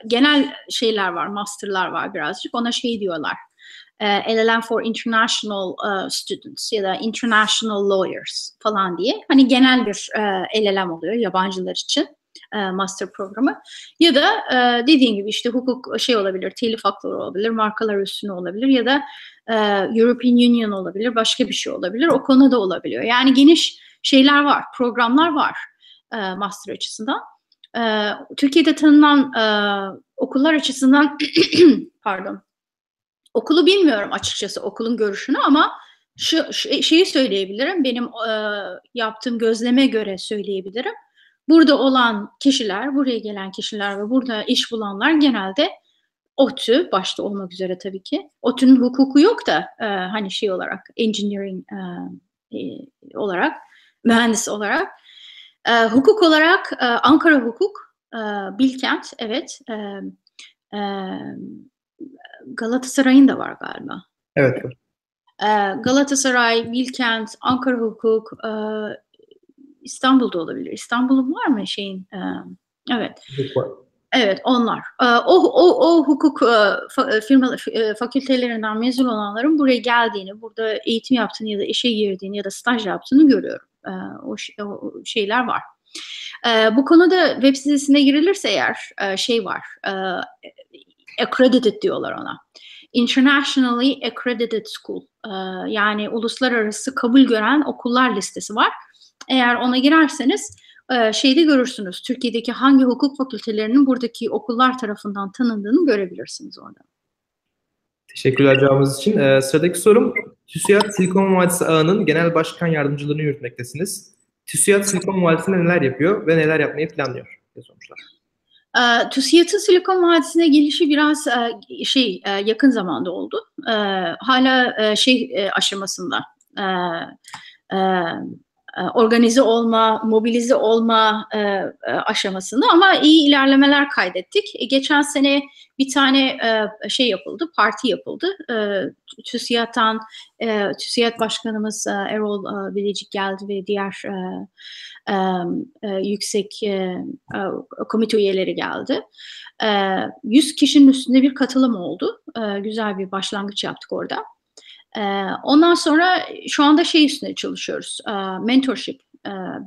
[SPEAKER 2] genel şeyler var, masterlar var birazcık. Ona şey diyorlar. E, LLM for International uh, Students ya da International Lawyers falan diye. Hani genel bir e, LLM oluyor yabancılar için e, master programı. Ya da e, dediğin gibi işte hukuk şey olabilir, telif hakları olabilir, markalar üstüne olabilir ya da e, European Union olabilir, başka bir şey olabilir. O konuda olabiliyor. Yani geniş şeyler var, programlar var e, master açısından. E, Türkiye'de tanınan e, okullar açısından pardon okulu bilmiyorum açıkçası okulun görüşünü ama şu, şu şeyi söyleyebilirim benim e, yaptığım gözleme göre söyleyebilirim. Burada olan kişiler, buraya gelen kişiler ve burada iş bulanlar genelde OTÜ başta olmak üzere tabii ki. OTÜ'nün hukuku yok da e, hani şey olarak engineering e, e, olarak mühendis olarak. E, hukuk olarak e, Ankara Hukuk, e, Bilkent, evet. E, e, Galatasaray'ın da var galiba.
[SPEAKER 1] Evet.
[SPEAKER 2] E, Galatasaray, Bilkent, Ankara Hukuk, e, İstanbul'da olabilir. İstanbul'un var mı şeyin? E, evet. Evet onlar. E, o, o, o hukuk e, firma fakültelerinden mezun olanların buraya geldiğini, burada eğitim yaptığını ya da işe girdiğini ya da staj yaptığını görüyorum. E, o, o şeyler var. E, bu konuda web sitesine girilirse eğer e, şey var. E, accredited diyorlar ona. Internationally Accredited School. E, yani uluslararası kabul gören okullar listesi var. Eğer ona girerseniz e, şeyde görürsünüz. Türkiye'deki hangi hukuk fakültelerinin buradaki okullar tarafından tanındığını görebilirsiniz orada.
[SPEAKER 1] Teşekkürler cevabınız için. Ee, sıradaki sorum, TÜSİAD Silikon Vadisi ağının genel başkan yardımcılığını yürütmektesiniz. TÜSİAD Silikon Vadisi'nde neler yapıyor ve neler yapmayı planlıyor diye sormuşlar.
[SPEAKER 2] E, TÜSİAD'ın Silikon Vadisi'ne gelişi biraz e, şey e, yakın zamanda oldu. E, hala e, şey aşamasında. E, organize olma, mobilize olma e, e, aşamasında ama iyi ilerlemeler kaydettik. Geçen sene bir tane şey yapıldı, parti yapıldı. TÜSİAD'dan TÜSİAD Başkanımız Erol Bilecik geldi ve diğer yüksek komite üyeleri geldi. E, 100 kişinin üstünde bir katılım oldu. Güzel bir başlangıç yaptık orada. Ondan sonra şu anda şey üstünde çalışıyoruz. Mentorship.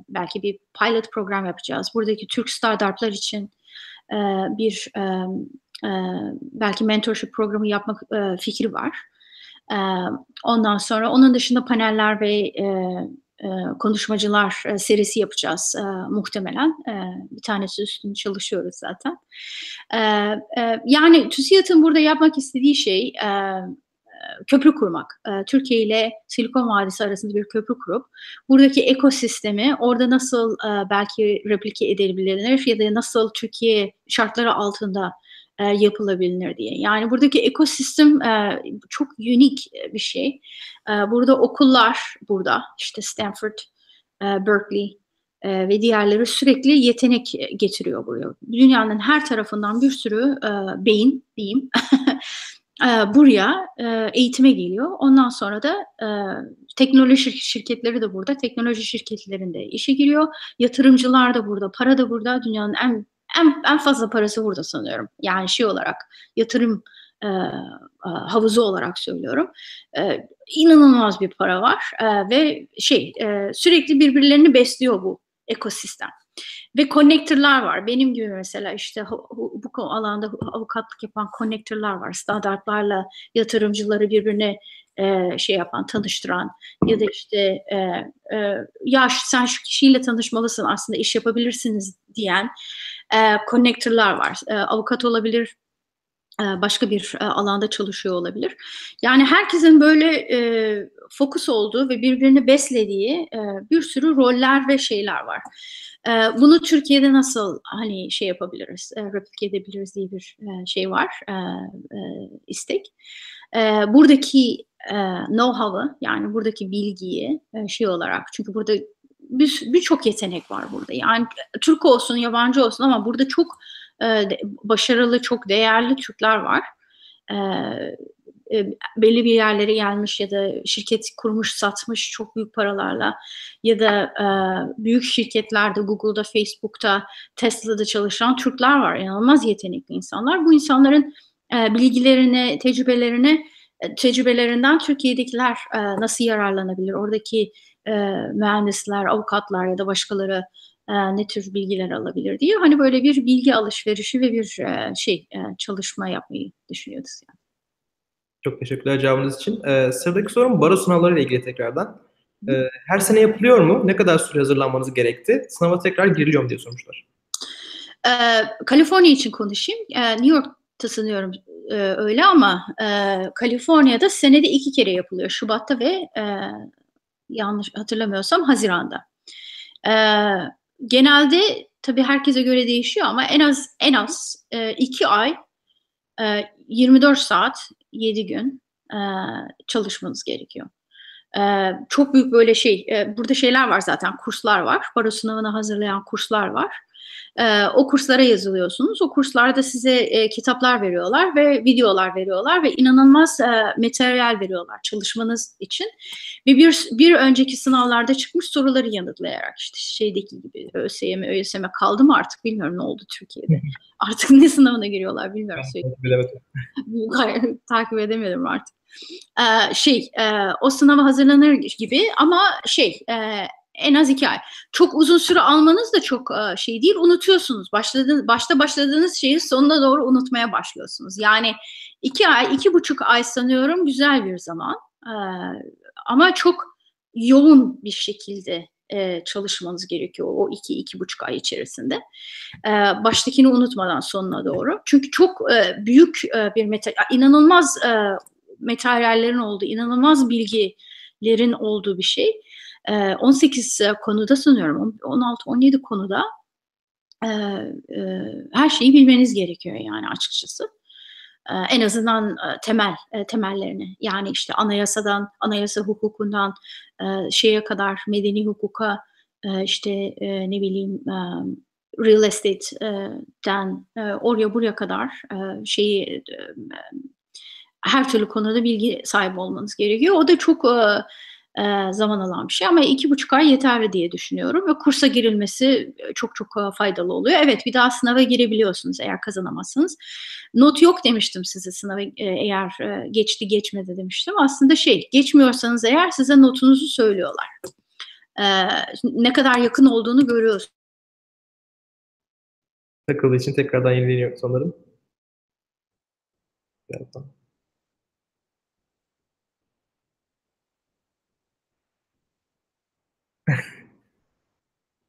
[SPEAKER 2] Belki bir pilot program yapacağız. Buradaki Türk startuplar için bir belki mentorship programı yapmak fikri var. Ondan sonra onun dışında paneller ve konuşmacılar serisi yapacağız muhtemelen. Bir tanesi üstünde çalışıyoruz zaten. E, yani TÜSİAD'ın burada yapmak istediği şey köprü kurmak. E, Türkiye ile Silikon Vadisi arasında bir köprü kurup buradaki ekosistemi orada nasıl e, belki replike edilebilir ya da nasıl Türkiye şartları altında e, yapılabilir diye. Yani buradaki ekosistem e, çok unik bir şey. E, burada okullar burada işte Stanford, e, Berkeley e, ve diğerleri sürekli yetenek getiriyor buraya. Dünyanın her tarafından bir sürü e, beyin diyeyim e, buraya e, eğitime geliyor. Ondan sonra da e, teknoloji şirketleri de burada. Teknoloji şirketlerinde işe giriyor. Yatırımcılar da burada. Para da burada. Dünyanın en en, en fazla parası burada sanıyorum. Yani şey olarak yatırım e, e, havuzu olarak söylüyorum. E, inanılmaz bir para var e, ve şey e, sürekli birbirlerini besliyor bu ekosistem. Ve connector'lar var. Benim gibi mesela işte bu alanda avukatlık yapan connector'lar var. Standartlarla yatırımcıları birbirine e, şey yapan, tanıştıran ya da işte e, e, ya sen şu kişiyle tanışmalısın aslında iş yapabilirsiniz diyen e, var. E, avukat olabilir, başka bir e, alanda çalışıyor olabilir. Yani herkesin böyle e, fokus olduğu ve birbirini beslediği e, bir sürü roller ve şeyler var. E, bunu Türkiye'de nasıl hani şey yapabiliriz, e, replike edebiliriz diye bir e, şey var, e, e, istek. E, buradaki e, know-how'ı yani buradaki bilgiyi e, şey olarak çünkü burada birçok bir yetenek var burada. Yani Türk olsun, yabancı olsun ama burada çok e, başarılı, çok değerli Türkler var. E, e, belli bir yerlere gelmiş ya da şirket kurmuş, satmış çok büyük paralarla ya da e, büyük şirketlerde, Google'da, Facebook'ta, Tesla'da çalışan Türkler var. İnanılmaz yetenekli insanlar. Bu insanların e, bilgilerini, tecrübelerini e, tecrübelerinden Türkiye'dekiler nasıl yararlanabilir? Oradaki mühendisler, avukatlar ya da başkaları e, ne tür bilgiler alabilir diye hani böyle bir bilgi alışverişi ve bir e, şey e, çalışma yapmayı düşünüyoruz yani.
[SPEAKER 1] Çok teşekkürler cevabınız için. Ee, sıradaki sorum baro sınavları ile ilgili tekrardan. Ee, her sene yapılıyor mu? Ne kadar süre hazırlanmanız gerekti? Sınava tekrar giriliyor mu diye sormuşlar.
[SPEAKER 2] Ee, Kaliforniya için konuşayım. Ee, New York'ta sanıyorum e, öyle ama e, Kaliforniya'da senede iki kere yapılıyor. Şubat'ta ve e, yanlış hatırlamıyorsam Haziran'da. E, genelde tabii herkese göre değişiyor ama en az en az e, iki ay e, 24 saat 7 gün e, çalışmanız gerekiyor. E, çok büyük böyle şey, e, burada şeyler var zaten, kurslar var. Baro sınavına hazırlayan kurslar var. E, o kurslara yazılıyorsunuz. O kurslarda size e, kitaplar veriyorlar ve videolar veriyorlar ve inanılmaz e, materyal veriyorlar çalışmanız için. Ve bir, bir önceki sınavlarda çıkmış soruları yanıtlayarak işte şeydeki gibi ÖSYM, ÖSYM kaldı mı artık bilmiyorum ne oldu Türkiye'de. Artık ne sınavına giriyorlar bilmiyorum. Takip edemedim artık. Ee, şey e, o sınava hazırlanır gibi ama şey e, en az iki ay. Çok uzun süre almanız da çok e, şey değil. Unutuyorsunuz. Başladığınız, başta başladığınız şeyi sonuna doğru unutmaya başlıyorsunuz. Yani iki ay, iki buçuk ay sanıyorum güzel bir zaman. E, ama çok yoğun bir şekilde e, çalışmanız gerekiyor o iki, iki buçuk ay içerisinde. baştakini unutmadan sonuna doğru. Çünkü çok büyük bir meta, inanılmaz materyallerin olduğu, inanılmaz bilgilerin olduğu bir şey. 18 konuda sanıyorum 16-17 konuda her şeyi bilmeniz gerekiyor yani açıkçası. En azından temel temellerini yani işte anayasadan, anayasa hukukundan şeye kadar medeni hukuka işte ne bileyim real estate'den oraya buraya kadar şeyi her türlü konuda bilgi sahibi olmanız gerekiyor. O da çok e, zaman alan bir şey ama iki buçuk ay yeterli diye düşünüyorum ve kursa girilmesi e, çok çok e, faydalı oluyor. Evet bir daha sınava girebiliyorsunuz eğer kazanamazsınız. Not yok demiştim size sınava eğer geçti geçmedi demiştim. Aslında şey geçmiyorsanız eğer size notunuzu söylüyorlar. ne kadar yakın olduğunu görüyorsunuz.
[SPEAKER 1] Takıldığı için tekrardan yenileniyor sanırım. Birazdan.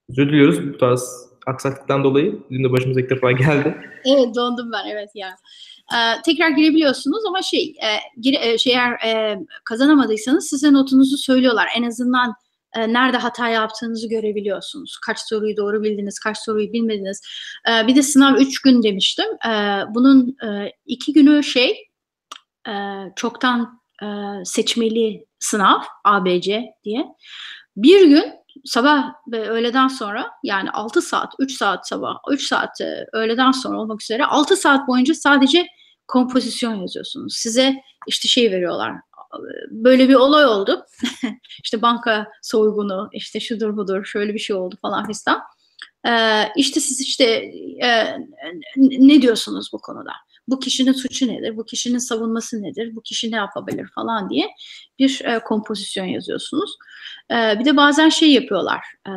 [SPEAKER 1] Özür diliyoruz bu tarz aksaklıktan dolayı. Bizim de başımıza ilk defa geldi.
[SPEAKER 2] Evet dondum ben evet ya. Ee, tekrar girebiliyorsunuz ama şey, e, gire, e, şey eğer e, kazanamadıysanız size notunuzu söylüyorlar. En azından e, nerede hata yaptığınızı görebiliyorsunuz. Kaç soruyu doğru bildiniz, kaç soruyu bilmediniz. E, bir de sınav üç gün demiştim. E, bunun e, iki günü şey e, çoktan e, seçmeli sınav ABC diye. Bir gün sabah ve öğleden sonra yani 6 saat, 3 saat sabah, 3 saat e, öğleden sonra olmak üzere 6 saat boyunca sadece kompozisyon yazıyorsunuz. Size işte şey veriyorlar. Böyle bir olay oldu. işte banka soygunu, işte şudur budur, şöyle bir şey oldu falan fistan. Ee, işte siz işte e, ne diyorsunuz bu konuda? Bu kişinin suçu nedir? Bu kişinin savunması nedir? Bu kişi ne yapabilir falan diye bir e, kompozisyon yazıyorsunuz. E, bir de bazen şey yapıyorlar. E,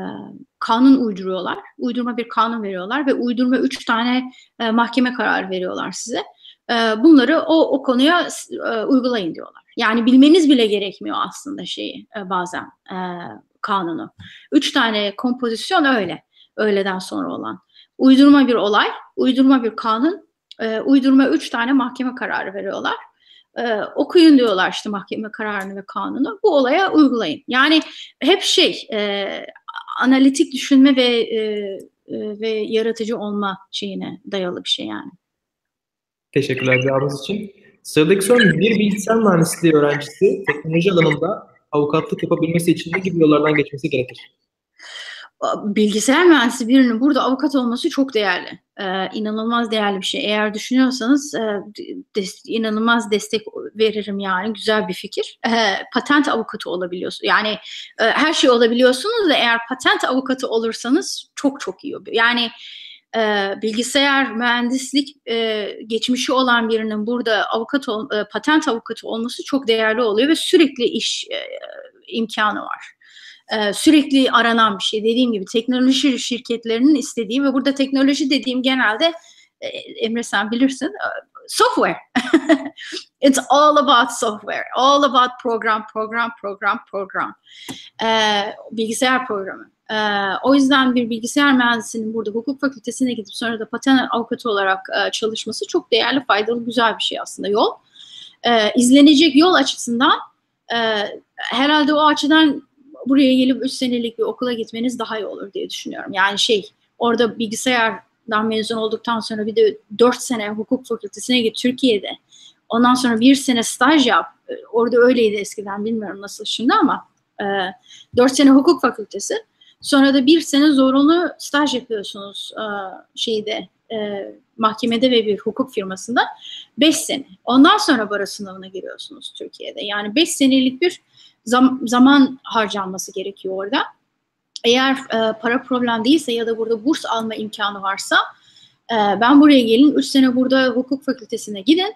[SPEAKER 2] kanun uyduruyorlar. Uydurma bir kanun veriyorlar ve uydurma üç tane e, mahkeme kararı veriyorlar size. E, bunları o, o konuya e, uygulayın diyorlar. Yani bilmeniz bile gerekmiyor aslında şeyi e, bazen e, kanunu. Üç tane kompozisyon öyle. Öğleden sonra olan. Uydurma bir olay, uydurma bir kanun, e, uydurma üç tane mahkeme kararı veriyorlar. E, okuyun diyorlar işte mahkeme kararını ve kanunu. Bu olaya uygulayın. Yani hep şey e, analitik düşünme ve e, e, ve yaratıcı olma şeyine dayalı bir şey yani.
[SPEAKER 1] Teşekkürler cevabınız için. Sıradaki soru bir bilgisayar mühendisliği öğrencisi teknoloji alanında avukatlık yapabilmesi için ne gibi yollardan geçmesi gerekir?
[SPEAKER 2] Bilgisayar mühendisi birinin burada avukat olması çok değerli. Ee, inanılmaz değerli bir şey. Eğer düşünüyorsanız e, des, inanılmaz destek veririm yani. Güzel bir fikir. E, patent avukatı olabiliyorsunuz. Yani e, her şey olabiliyorsunuz da eğer patent avukatı olursanız çok çok iyi oluyor. Yani e, bilgisayar mühendislik e, geçmişi olan birinin burada avukat ol, e, patent avukatı olması çok değerli oluyor ve sürekli iş e, imkanı var e, sürekli aranan bir şey. Dediğim gibi teknoloji şirketlerinin istediği ve burada teknoloji dediğim genelde e, Emre sen bilirsin e, software. It's all about software. All about program, program, program, program. Bilgisayar programı. O yüzden bir bilgisayar mühendisinin burada hukuk fakültesine gidip sonra da patent avukatı olarak e, çalışması çok değerli, faydalı, güzel bir şey aslında yol. Ee, izlenecek yol açısından e, herhalde o açıdan buraya gelip 3 senelik bir okula gitmeniz daha iyi olur diye düşünüyorum. Yani şey orada bilgisayardan mezun olduktan sonra bir de 4 sene hukuk fakültesine git Türkiye'de. Ondan sonra bir sene staj yap. Orada öyleydi eskiden bilmiyorum nasıl şimdi ama e, 4 sene hukuk fakültesi. Sonra da bir sene zorunlu staj yapıyorsunuz e, şeyde e, mahkemede ve bir hukuk firmasında. 5 sene. Ondan sonra baro sınavına giriyorsunuz Türkiye'de. Yani 5 senelik bir zam, zaman harcanması gerekiyor orada. Eğer e, para problem değilse ya da burada burs alma imkanı varsa e, ben buraya gelin 3 sene burada hukuk fakültesine gidin.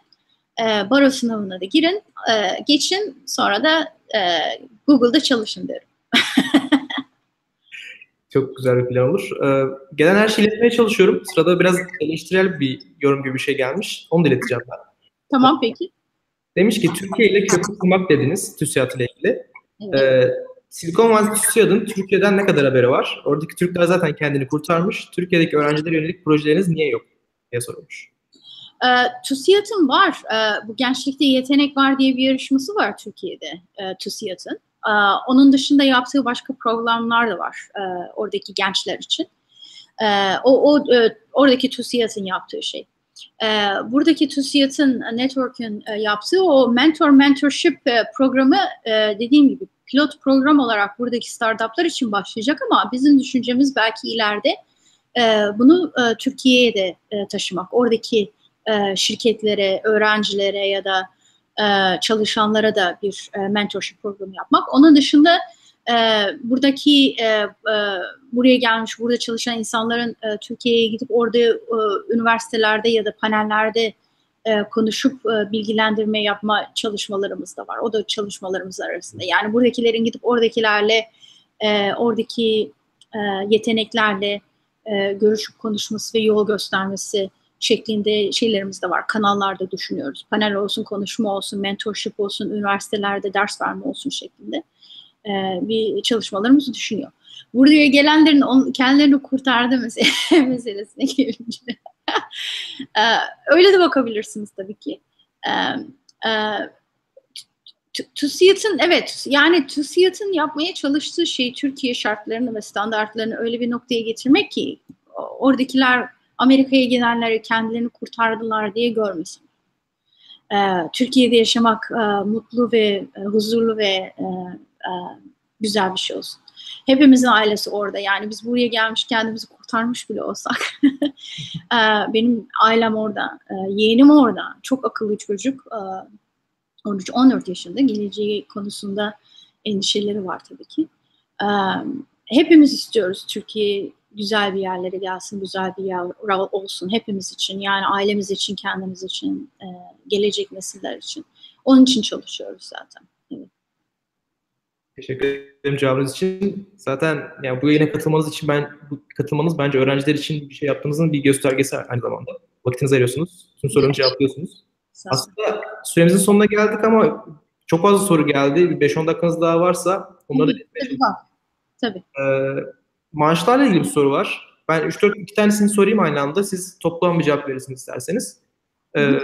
[SPEAKER 2] E, baro sınavına da girin, e, geçin sonra da e, Google'da çalışın derim.
[SPEAKER 1] Çok güzel bir plan olur. Ee, gelen her şeyi iletmeye çalışıyorum. Sırada biraz eleştirel bir yorum gibi bir şey gelmiş. Onu da ileteceğim ben.
[SPEAKER 2] Tamam peki.
[SPEAKER 1] Demiş ki Türkiye ile köprü kurmak dediniz TÜSİAD ile ilgili. Evet. Ee, Silikon Vadisi TÜSİAD'ın Türkiye'den ne kadar haberi var? Oradaki Türkler zaten kendini kurtarmış. Türkiye'deki öğrencilere yönelik projeleriniz niye yok diye sorulmuş.
[SPEAKER 2] E, TÜSİAD'ın var. E, bu Gençlikte Yetenek Var diye bir yarışması var Türkiye'de e, TÜSİAD'ın. E, onun dışında yaptığı başka programlar da var e, oradaki gençler için. E, o, o e, oradaki TÜSİAD'ın yaptığı şey e, buradaki TÜSİAD'ın, Network'ün e, yaptığı o mentor mentorship e, programı e, dediğim gibi pilot program olarak buradaki startuplar için başlayacak ama bizim düşüncemiz belki ileride e, bunu e, Türkiye'ye de e, taşımak. Oradaki e, şirketlere, öğrencilere ya da e, çalışanlara da bir e, mentorship programı yapmak. Onun dışında e, buradaki e, e, buraya gelmiş, burada çalışan insanların e, Türkiye'ye gidip orada e, üniversitelerde ya da panellerde e, konuşup e, bilgilendirme yapma çalışmalarımız da var. O da çalışmalarımız arasında. Yani buradakilerin gidip oradakilerle, e, oradaki e, yeteneklerle e, görüşüp konuşması ve yol göstermesi şeklinde şeylerimiz de var. Kanallarda düşünüyoruz. Panel olsun, konuşma olsun, mentorship olsun, üniversitelerde ders verme olsun şeklinde. E, bir çalışmalarımızı düşünüyor. Buraya gelenlerin on, kendilerini kurtardı mesela meselesine gelince. Ee, öyle de bakabilirsiniz tabii ki. Ee, e, TÜSİAD'ın evet yani TÜSİAD'ın yapmaya çalıştığı şey Türkiye şartlarını ve standartlarını öyle bir noktaya getirmek ki oradakiler Amerika'ya gidenleri kendilerini kurtardılar diye görmesin. Ee, Türkiye'de yaşamak e, mutlu ve e, huzurlu ve e, e, güzel bir şey olsun. Hepimizin ailesi orada. Yani biz buraya gelmiş kendimizi kurtarmış bile olsak. e, benim ailem orada. E, yeğenim orada. Çok akıllı çocuk. E, 13-14 yaşında. Geleceği konusunda endişeleri var tabii ki. Hepimiz istiyoruz Türkiye güzel bir yerlere gelsin, güzel bir yer olsun hepimiz için. Yani ailemiz için, kendimiz için, gelecek nesiller için. Onun için çalışıyoruz zaten.
[SPEAKER 1] Teşekkür ederim cevabınız için. Zaten yani bu yayına katılmanız için ben bu katılmanız bence öğrenciler için bir şey yaptığınızın bir göstergesi aynı zamanda. Vakitinizi ayırıyorsunuz. Tüm soruları cevaplıyorsunuz. Aslında süremizin sonuna geldik ama çok fazla soru geldi. 5-10 dakikanız daha varsa onları da
[SPEAKER 2] Tabii.
[SPEAKER 1] Ee, maaşlarla ilgili bir soru var. Ben 3-4 iki tanesini sorayım aynı anda. Siz toplam bir cevap verirsiniz isterseniz. Ee,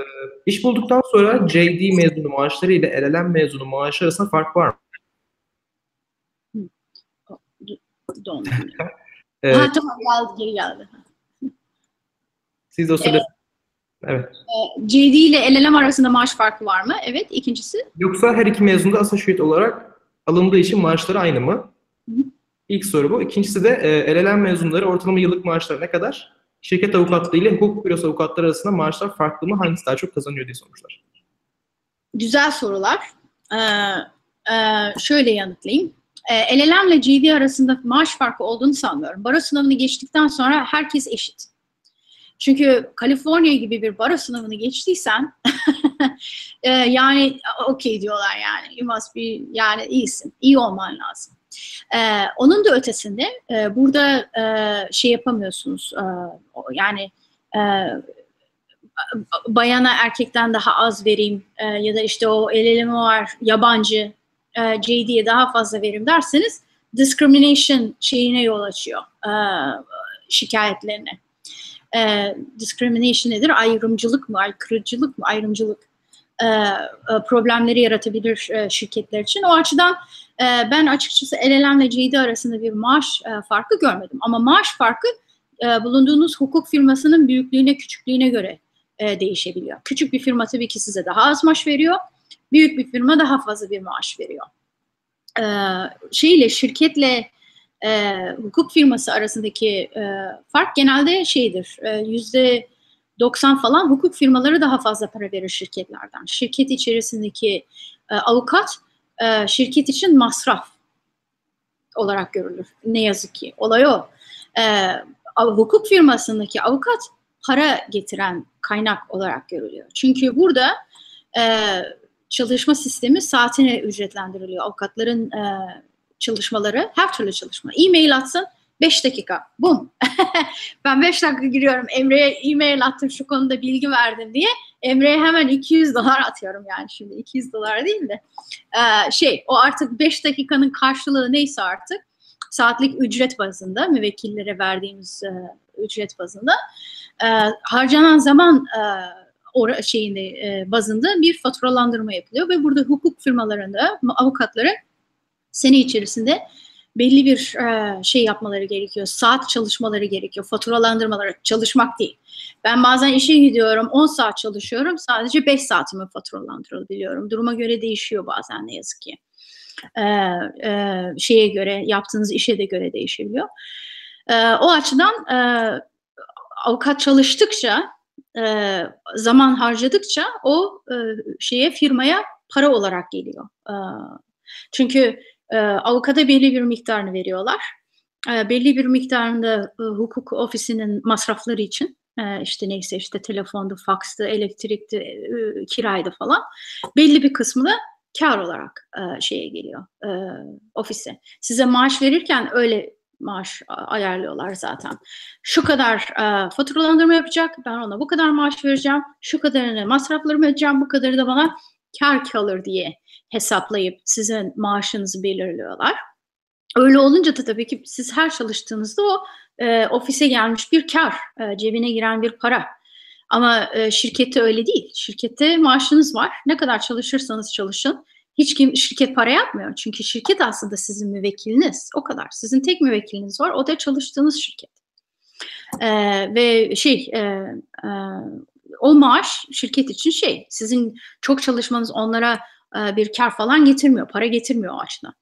[SPEAKER 1] iş bulduktan sonra JD mezunu maaşları ile LLM mezunu maaşı arasında fark var mı?
[SPEAKER 2] Dondu. evet. Ha tamam geldi geri geldi.
[SPEAKER 1] Siz o sırada Evet.
[SPEAKER 2] evet. JD ile LLM arasında maaş farkı var mı? Evet. İkincisi?
[SPEAKER 1] Yoksa her iki mezun da associate olarak alındığı için maaşları aynı mı? Hı. İlk soru bu. İkincisi de e, LLM mezunları ortalama yıllık maaşları ne kadar? Şirket avukatlığı ile hukuk bürosu avukatları arasında maaşlar farklı mı? Hangisi daha çok kazanıyor diye sormuşlar.
[SPEAKER 2] Güzel sorular. Ee, e, şöyle yanıtlayayım. E, LLM ile GD arasında maaş farkı olduğunu sanmıyorum. Baro sınavını geçtikten sonra herkes eşit. Çünkü Kaliforniya gibi bir baro sınavını geçtiysen e, yani okey diyorlar yani. You must be yani iyisin. iyi olman lazım. Ee, onun da ötesinde e, burada e, şey yapamıyorsunuz. E, yani e, bayana erkekten daha az vereyim e, ya da işte o el eleme var yabancı e, JD'ye daha fazla verim derseniz discrimination şeyine yol açıyor e, şikayetlerine. E, discrimination nedir? Ayrımcılık mı? Aykırıcılık mı? Ayrımcılık e, e, problemleri yaratabilir e, şirketler için. O açıdan e, ben açıkçası LLM ile JD arasında bir maaş e, farkı görmedim. Ama maaş farkı e, bulunduğunuz hukuk firmasının büyüklüğüne, küçüklüğüne göre e, değişebiliyor. Küçük bir firma tabii ki size daha az maaş veriyor. Büyük bir firma daha fazla bir maaş veriyor. E, şeyle, şirketle e, hukuk firması arasındaki e, fark genelde şeydir. Yüzde 90 falan hukuk firmaları daha fazla para verir şirketlerden. Şirket içerisindeki e, avukat e, şirket için masraf olarak görülür. Ne yazık ki. Olay o. E, hukuk firmasındaki avukat para getiren kaynak olarak görülüyor. Çünkü burada e, çalışma sistemi saatine ücretlendiriliyor. Avukatların e, çalışmaları, her türlü çalışma. E-mail atsın, 5 dakika. Bum. ben 5 dakika giriyorum. Emre'ye e-mail attım şu konuda bilgi verdim diye. Emre'ye hemen 200 dolar atıyorum yani şimdi 200 dolar değil de. Ee, şey o artık 5 dakikanın karşılığı neyse artık saatlik ücret bazında müvekkillere verdiğimiz e, ücret bazında e, harcanan zaman e, or şeyinde e, bazında bir faturalandırma yapılıyor ve burada hukuk firmalarında avukatları sene içerisinde belli bir e, şey yapmaları gerekiyor. Saat çalışmaları gerekiyor. Faturalandırmaları çalışmak değil. Ben bazen işe gidiyorum 10 saat çalışıyorum. Sadece 5 saatimi faturalandırabiliyorum. Duruma göre değişiyor bazen ne yazık ki. E, e, şeye göre yaptığınız işe de göre değişebiliyor. E, o açıdan e, avukat çalıştıkça e, zaman harcadıkça o e, şeye firmaya para olarak geliyor. E, çünkü e, avukata belli bir miktarını veriyorlar. E, belli bir miktarında e, hukuk ofisinin masrafları için e, işte neyse işte telefondu, fakstı, elektrikti, e, kiraydı falan. Belli bir kısmı da kar olarak e, şeye geliyor e, ofise. Size maaş verirken öyle maaş ayarlıyorlar zaten. Şu kadar e, faturalandırma yapacak, ben ona bu kadar maaş vereceğim, şu kadarını masraflarımı ödeyeceğim, bu kadarı da bana kar kalır diye hesaplayıp sizin maaşınızı belirliyorlar. Öyle olunca da tabii ki siz her çalıştığınızda o e, ofise gelmiş bir kar, e, cebine giren bir para. Ama e, şirkette öyle değil. Şirkette maaşınız var. Ne kadar çalışırsanız çalışın. Hiç kim şirket para yapmıyor. Çünkü şirket aslında sizin müvekkiliniz. O kadar. Sizin tek müvekkiliniz var. O da çalıştığınız şirket. E, ve şey e, e, o maaş şirket için şey. Sizin çok çalışmanız onlara e, bir kar falan getirmiyor. Para getirmiyor o açıdan.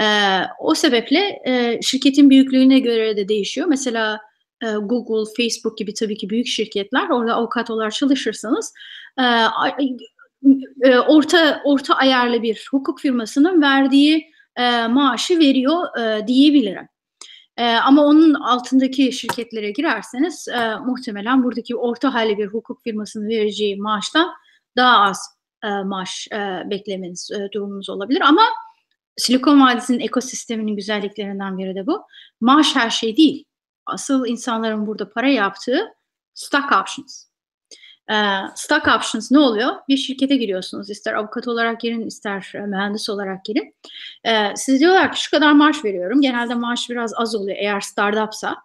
[SPEAKER 2] E, o sebeple e, şirketin büyüklüğüne göre de değişiyor. Mesela Google, Facebook gibi tabii ki büyük şirketler orada avukat olarak çalışırsanız e, orta orta ayarlı bir hukuk firmasının verdiği e, maaşı veriyor e, diyebilirim. E, ama onun altındaki şirketlere girerseniz e, muhtemelen buradaki orta hali bir hukuk firmasının vereceği maaştan daha az e, maaş e, beklemeniz e, durumunuz olabilir. Ama Silikon Vadisi'nin ekosisteminin güzelliklerinden biri de bu. Maaş her şey değil. Asıl insanların burada para yaptığı stock options. Ee, stock options ne oluyor? Bir şirkete giriyorsunuz. ister avukat olarak girin, ister e, mühendis olarak girin. Ee, siz diyorlar ki şu kadar maaş veriyorum. Genelde maaş biraz az oluyor eğer startupsa.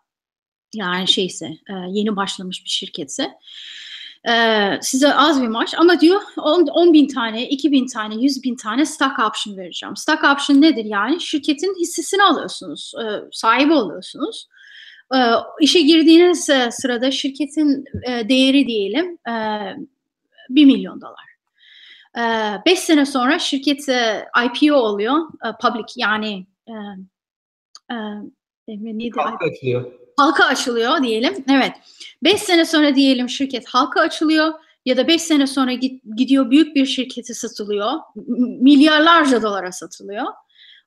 [SPEAKER 2] Yani şeyse, e, yeni başlamış bir şirketse. Ee, size az bir maaş ama diyor 10, 10 bin tane, 2 bin tane, 100 bin tane stock option vereceğim. Stock option nedir yani? Şirketin hissesini alıyorsunuz, e, sahibi oluyorsunuz. E, işe girdiğiniz e, sırada şirketin e, değeri diyelim e, 1 milyon dolar. 5 e, sene sonra şirket e, IPO oluyor, e, public yani e,
[SPEAKER 1] e, neydi? Halka açılıyor.
[SPEAKER 2] Halka açılıyor diyelim. Evet. 5 sene sonra diyelim şirket halka açılıyor ya da 5 sene sonra gidiyor büyük bir şirketi satılıyor. Milyarlarca dolara satılıyor.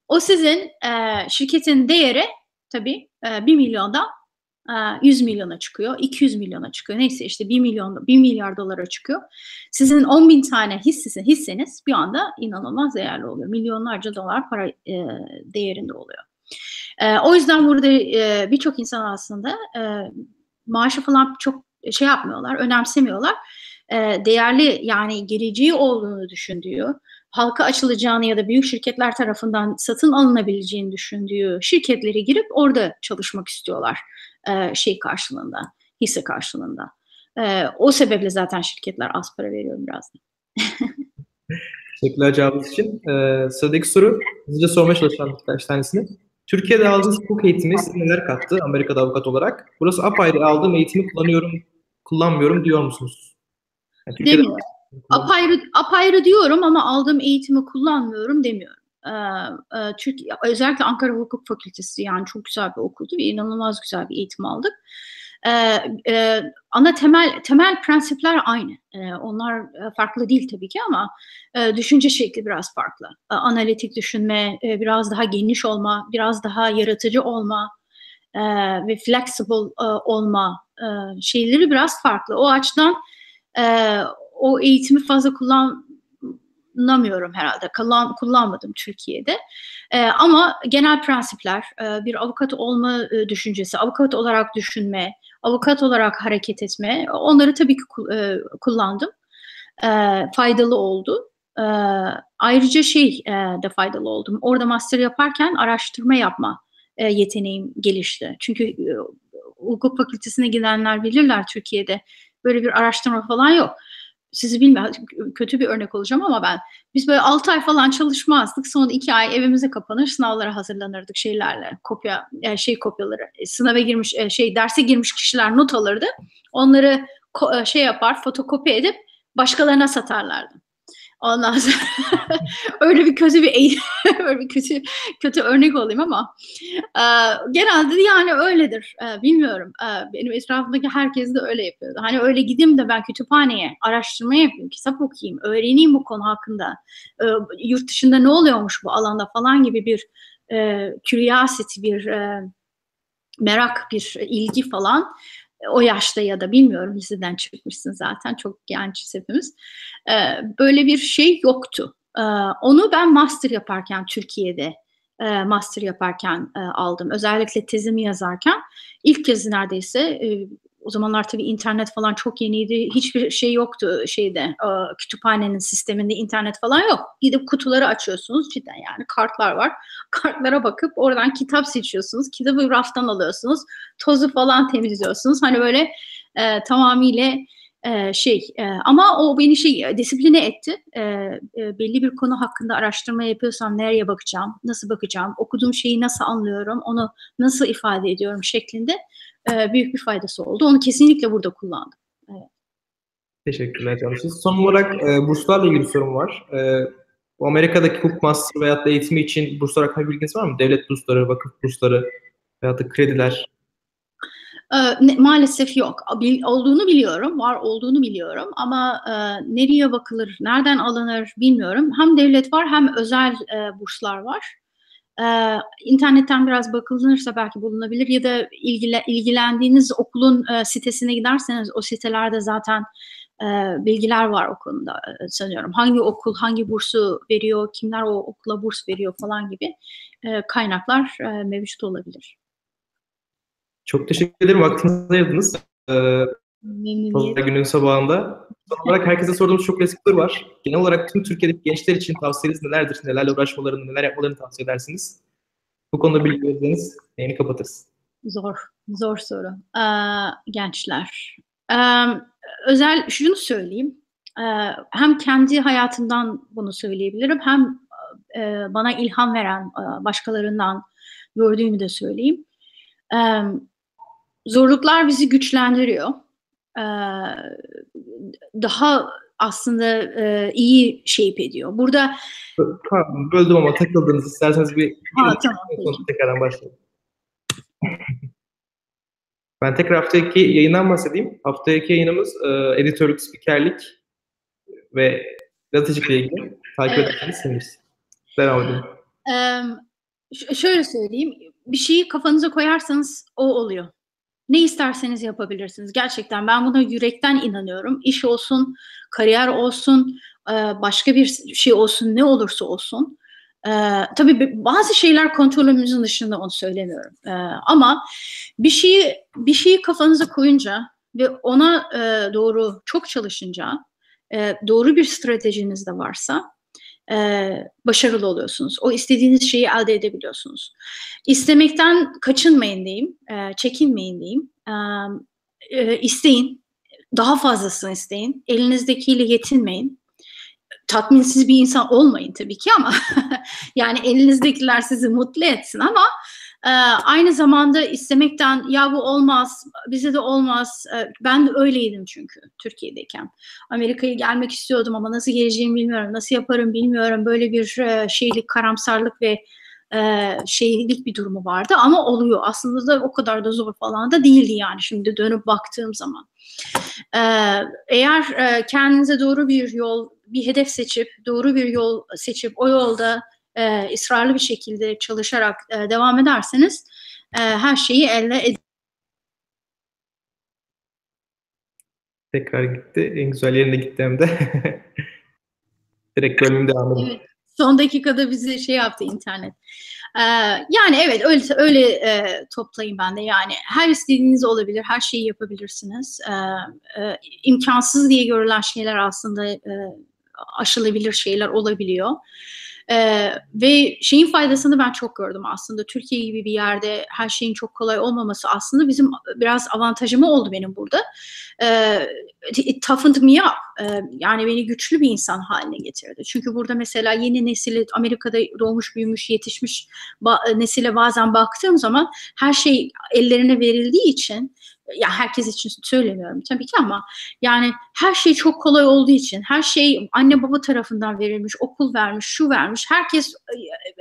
[SPEAKER 2] O sizin e, şirketin değeri tabii e, 1 milyonda e, 100 milyona çıkıyor, 200 milyona çıkıyor. Neyse işte 1 milyon, 1 milyar dolara çıkıyor. Sizin 10 bin tane hissesi, hisseniz bir anda inanılmaz değerli oluyor. Milyonlarca dolar para e, değerinde oluyor. E, o yüzden burada e, birçok insan aslında e, maaşı falan çok şey yapmıyorlar, önemsemiyorlar. E, değerli yani geleceği olduğunu düşündüğü, halka açılacağını ya da büyük şirketler tarafından satın alınabileceğini düşündüğü şirketlere girip orada çalışmak istiyorlar e, şey karşılığında, hisse karşılığında. E, o sebeple zaten şirketler az para veriyor biraz da.
[SPEAKER 1] Teşekkürler cevabınız için. Ee, sıradaki soru hızlıca sormaya çalışacağım birkaç tanesini. Türkiye'de aldığınız hukuk eğitimi size neler kattı Amerika'da avukat olarak? Burası apayrı aldığım eğitimi kullanıyorum, kullanmıyorum diyor musunuz?
[SPEAKER 2] Yani Türkiye'de Demiyorum. Apayrı, apayrı diyorum ama aldığım eğitimi kullanmıyorum demiyorum. Ee, e, özellikle Ankara Hukuk Fakültesi yani çok güzel bir okuldu ve inanılmaz güzel bir eğitim aldık. Ee, e, ana temel temel prensipler aynı. Ee, onlar e, farklı değil tabii ki ama e, düşünce şekli biraz farklı. E, analitik düşünme, e, biraz daha geniş olma, biraz daha yaratıcı olma e, ve flexible e, olma e, şeyleri biraz farklı. O açıdan e, o eğitimi fazla kullan kullanamıyorum herhalde. Kullan, kullanmadım Türkiye'de. E, ama genel prensipler, e, bir avukat olma e, düşüncesi, avukat olarak düşünme, avukat olarak hareket etme, onları tabii ki e, kullandım. E, faydalı oldu. E, ayrıca şey e, de faydalı oldum. Orada master yaparken araştırma yapma e, yeteneğim gelişti. Çünkü e, hukuk fakültesine gidenler bilirler Türkiye'de böyle bir araştırma falan yok sizi bilmiyorum kötü bir örnek olacağım ama ben biz böyle 6 ay falan çalışmazdık. Son 2 ay evimize kapanır sınavlara hazırlanırdık şeylerle kopya e, şey kopyaları e, sınava girmiş e, şey derse girmiş kişiler not alırdı. Onları şey yapar fotokopi edip başkalarına satarlardı. Ondan sonra öyle bir kötü bir öyle bir kötü kötü örnek olayım ama e, genelde yani öyledir. E, bilmiyorum. E, benim etrafımdaki herkes de öyle yapıyordu. Hani öyle gideyim de ben kütüphaneye araştırma yapayım, kitap okuyayım, öğreneyim bu konu hakkında. E, yurt dışında ne oluyormuş bu alanda falan gibi bir e, curiosity, bir e, merak, bir ilgi falan o yaşta ya da bilmiyorum liseden çıkmışsın zaten çok gençiz hepimiz. Ee, böyle bir şey yoktu. Ee, onu ben master yaparken Türkiye'de e, master yaparken e, aldım. Özellikle tezimi yazarken ilk kez neredeyse e, o zamanlar tabii internet falan çok yeniydi. Hiçbir şey yoktu şeyde e, kütüphanenin sisteminde internet falan yok. Gidip kutuları açıyorsunuz cidden yani kartlar var. Kartlara bakıp oradan kitap seçiyorsunuz. Kitabı raftan alıyorsunuz. Tozu falan temizliyorsunuz. Hani böyle e, tamamıyla e, şey e, ama o beni şey disipline etti. Belli bir konu hakkında araştırma yapıyorsam nereye bakacağım, nasıl bakacağım, okuduğum şeyi nasıl anlıyorum, onu nasıl ifade ediyorum şeklinde e, büyük bir faydası oldu. Onu kesinlikle burada kullandım. Evet.
[SPEAKER 1] Teşekkürler Cansu. Son olarak e, burslarla ilgili bir sorum var. E, bu Amerika'daki hukuk master veyahut da eğitimi için burslar hakkında bilginiz var mı? Devlet bursları, vakıf bursları veyahut da krediler.
[SPEAKER 2] E, ne, maalesef yok. Bil, olduğunu biliyorum, var olduğunu biliyorum ama e, nereye bakılır, nereden alınır bilmiyorum. Hem devlet var hem özel e, burslar var. Ee, internetten biraz bakılırsa belki bulunabilir ya da ilgile, ilgilendiğiniz okulun e, sitesine giderseniz o sitelerde zaten e, bilgiler var o konuda e, sanıyorum. Hangi okul hangi bursu veriyor, kimler o okula burs veriyor falan gibi e, kaynaklar e, mevcut olabilir.
[SPEAKER 1] Çok teşekkür ederim. Vaktinizi ayırdınız. Ee, günün sabahında. Son olarak herkese sorduğumuz çok klasik soru var. Genel olarak tüm Türkiye'deki gençler için tavsiyeniz nelerdir? Nelerle uğraşmalarını, neler yapmalarını tavsiye edersiniz? Bu konuda bilgi verirseniz yayını kapatırız.
[SPEAKER 2] Zor, zor soru. Ee, gençler. Ee, özel şunu söyleyeyim. Ee, hem kendi hayatımdan bunu söyleyebilirim hem e, bana ilham veren e, başkalarından gördüğümü de söyleyeyim. Ee, zorluklar bizi güçlendiriyor daha aslında e, iyi shape ediyor. Burada
[SPEAKER 1] Pardon, böldüm ama takıldınız. İsterseniz bir ha, tamam, tekrardan başlayalım. ben tekrar haftaki yayından bahsedeyim. Haftaki yayınımız e, editörlük, spikerlik ve gazetecilikle ilgili. Takip evet. ederseniz seviniriz. Devam edin.
[SPEAKER 2] Ee, şöyle söyleyeyim. Bir şeyi kafanıza koyarsanız o oluyor. Ne isterseniz yapabilirsiniz. Gerçekten ben buna yürekten inanıyorum. İş olsun, kariyer olsun, başka bir şey olsun, ne olursa olsun. tabii bazı şeyler kontrolümüzün dışında onu söylemiyorum. ama bir şeyi bir şeyi kafanıza koyunca ve ona doğru çok çalışınca, doğru bir stratejiniz de varsa e, başarılı oluyorsunuz. O istediğiniz şeyi elde edebiliyorsunuz. İstemekten kaçınmayın diyeyim, e, çekinmeyin diyeyim. E, isteyin, daha fazlasını isteyin. Elinizdekiyle yetinmeyin. Tatminsiz bir insan olmayın tabii ki ama yani elinizdekiler sizi mutlu etsin ama ee, aynı zamanda istemekten ya bu olmaz, bize de olmaz. Ee, ben de öyleydim çünkü Türkiye'deyken. Amerika'ya gelmek istiyordum ama nasıl geleceğimi bilmiyorum, nasıl yaparım bilmiyorum. Böyle bir e, şeylik, karamsarlık ve e, şeylik bir durumu vardı ama oluyor. Aslında da o kadar da zor falan da değildi yani şimdi dönüp baktığım zaman. Ee, eğer e, kendinize doğru bir yol, bir hedef seçip, doğru bir yol seçip o yolda e, ısrarlı bir şekilde çalışarak e, devam ederseniz e, her şeyi elde ed-
[SPEAKER 1] Tekrar gitti. En güzel yerine gitti hem de. Direkt bölüm devam
[SPEAKER 2] Evet. Son dakikada bizi şey yaptı internet. Ee, yani evet öyle öyle e, toplayayım ben de yani her istediğiniz olabilir, her şeyi yapabilirsiniz. Ee, e, imkansız diye görülen şeyler aslında e, aşılabilir şeyler olabiliyor. Ee, ve şeyin faydasını ben çok gördüm aslında. Türkiye gibi bir yerde her şeyin çok kolay olmaması aslında bizim biraz avantajımı oldu benim burada. Ee, it toughened me up. Ee, yani beni güçlü bir insan haline getirdi. Çünkü burada mesela yeni nesili Amerika'da doğmuş, büyümüş, yetişmiş ba- nesile bazen baktığım zaman her şey ellerine verildiği için ya herkes için söylemiyorum tabii ki ama yani her şey çok kolay olduğu için her şey anne baba tarafından verilmiş, okul vermiş, şu vermiş. Herkes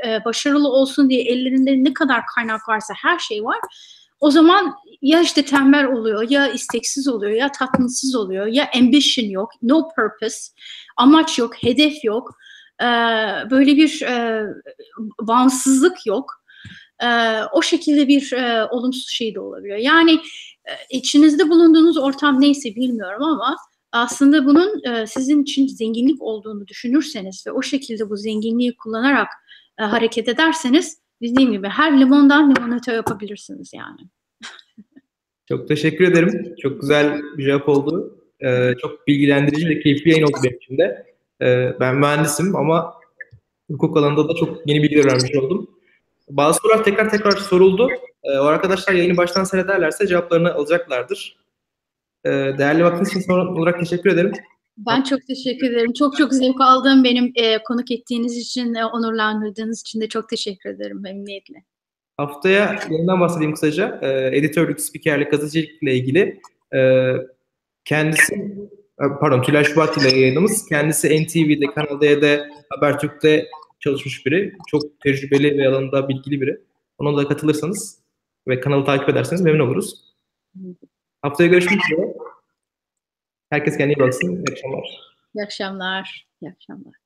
[SPEAKER 2] e, e, başarılı olsun diye ellerinde ne kadar kaynak varsa her şey var. O zaman ya işte tembel oluyor, ya isteksiz oluyor, ya tatminsizsiz oluyor, ya ambition yok, no purpose, amaç yok, hedef yok. Ee, böyle bir e, bağımsızlık yok. Ee, o şekilde bir e, olumsuz şey de olabiliyor. Yani e, içinizde bulunduğunuz ortam neyse bilmiyorum ama aslında bunun e, sizin için zenginlik olduğunu düşünürseniz ve o şekilde bu zenginliği kullanarak e, hareket ederseniz dediğim gibi her limondan limonata yapabilirsiniz yani.
[SPEAKER 1] Çok teşekkür ederim. Çok güzel bir cevap oldu. Ee, çok bilgilendirici ve keyifli yayın oldu benim için de. Ee, ben mühendisim ama hukuk alanında da çok yeni bilgi öğrenmiş oldum. Bazı sorular tekrar tekrar soruldu. Ee, o arkadaşlar yayını baştan seyrederlerse cevaplarını alacaklardır. Ee, değerli vaktiniz için son olarak teşekkür ederim.
[SPEAKER 2] Ben çok teşekkür ederim. Çok çok zevk aldım. Benim e, konuk ettiğiniz için, e, onurlandırdığınız için de çok teşekkür ederim memnuniyetle.
[SPEAKER 1] Haftaya yayından bahsedeyim kısaca. Ee, editörlük, spikerlik, gazetecilikle ilgili e, kendisi, e, pardon Tülay Şubat ile yayınımız. Kendisi NTV'de, Kanal D'de, Habertürk'te çalışmış biri. Çok tecrübeli ve alanında bilgili biri. Ona da katılırsanız ve kanalı takip ederseniz memnun oluruz. Haftaya görüşmek üzere. Herkes kendine iyi baksın. İyi akşamlar.
[SPEAKER 2] İyi akşamlar. İyi akşamlar.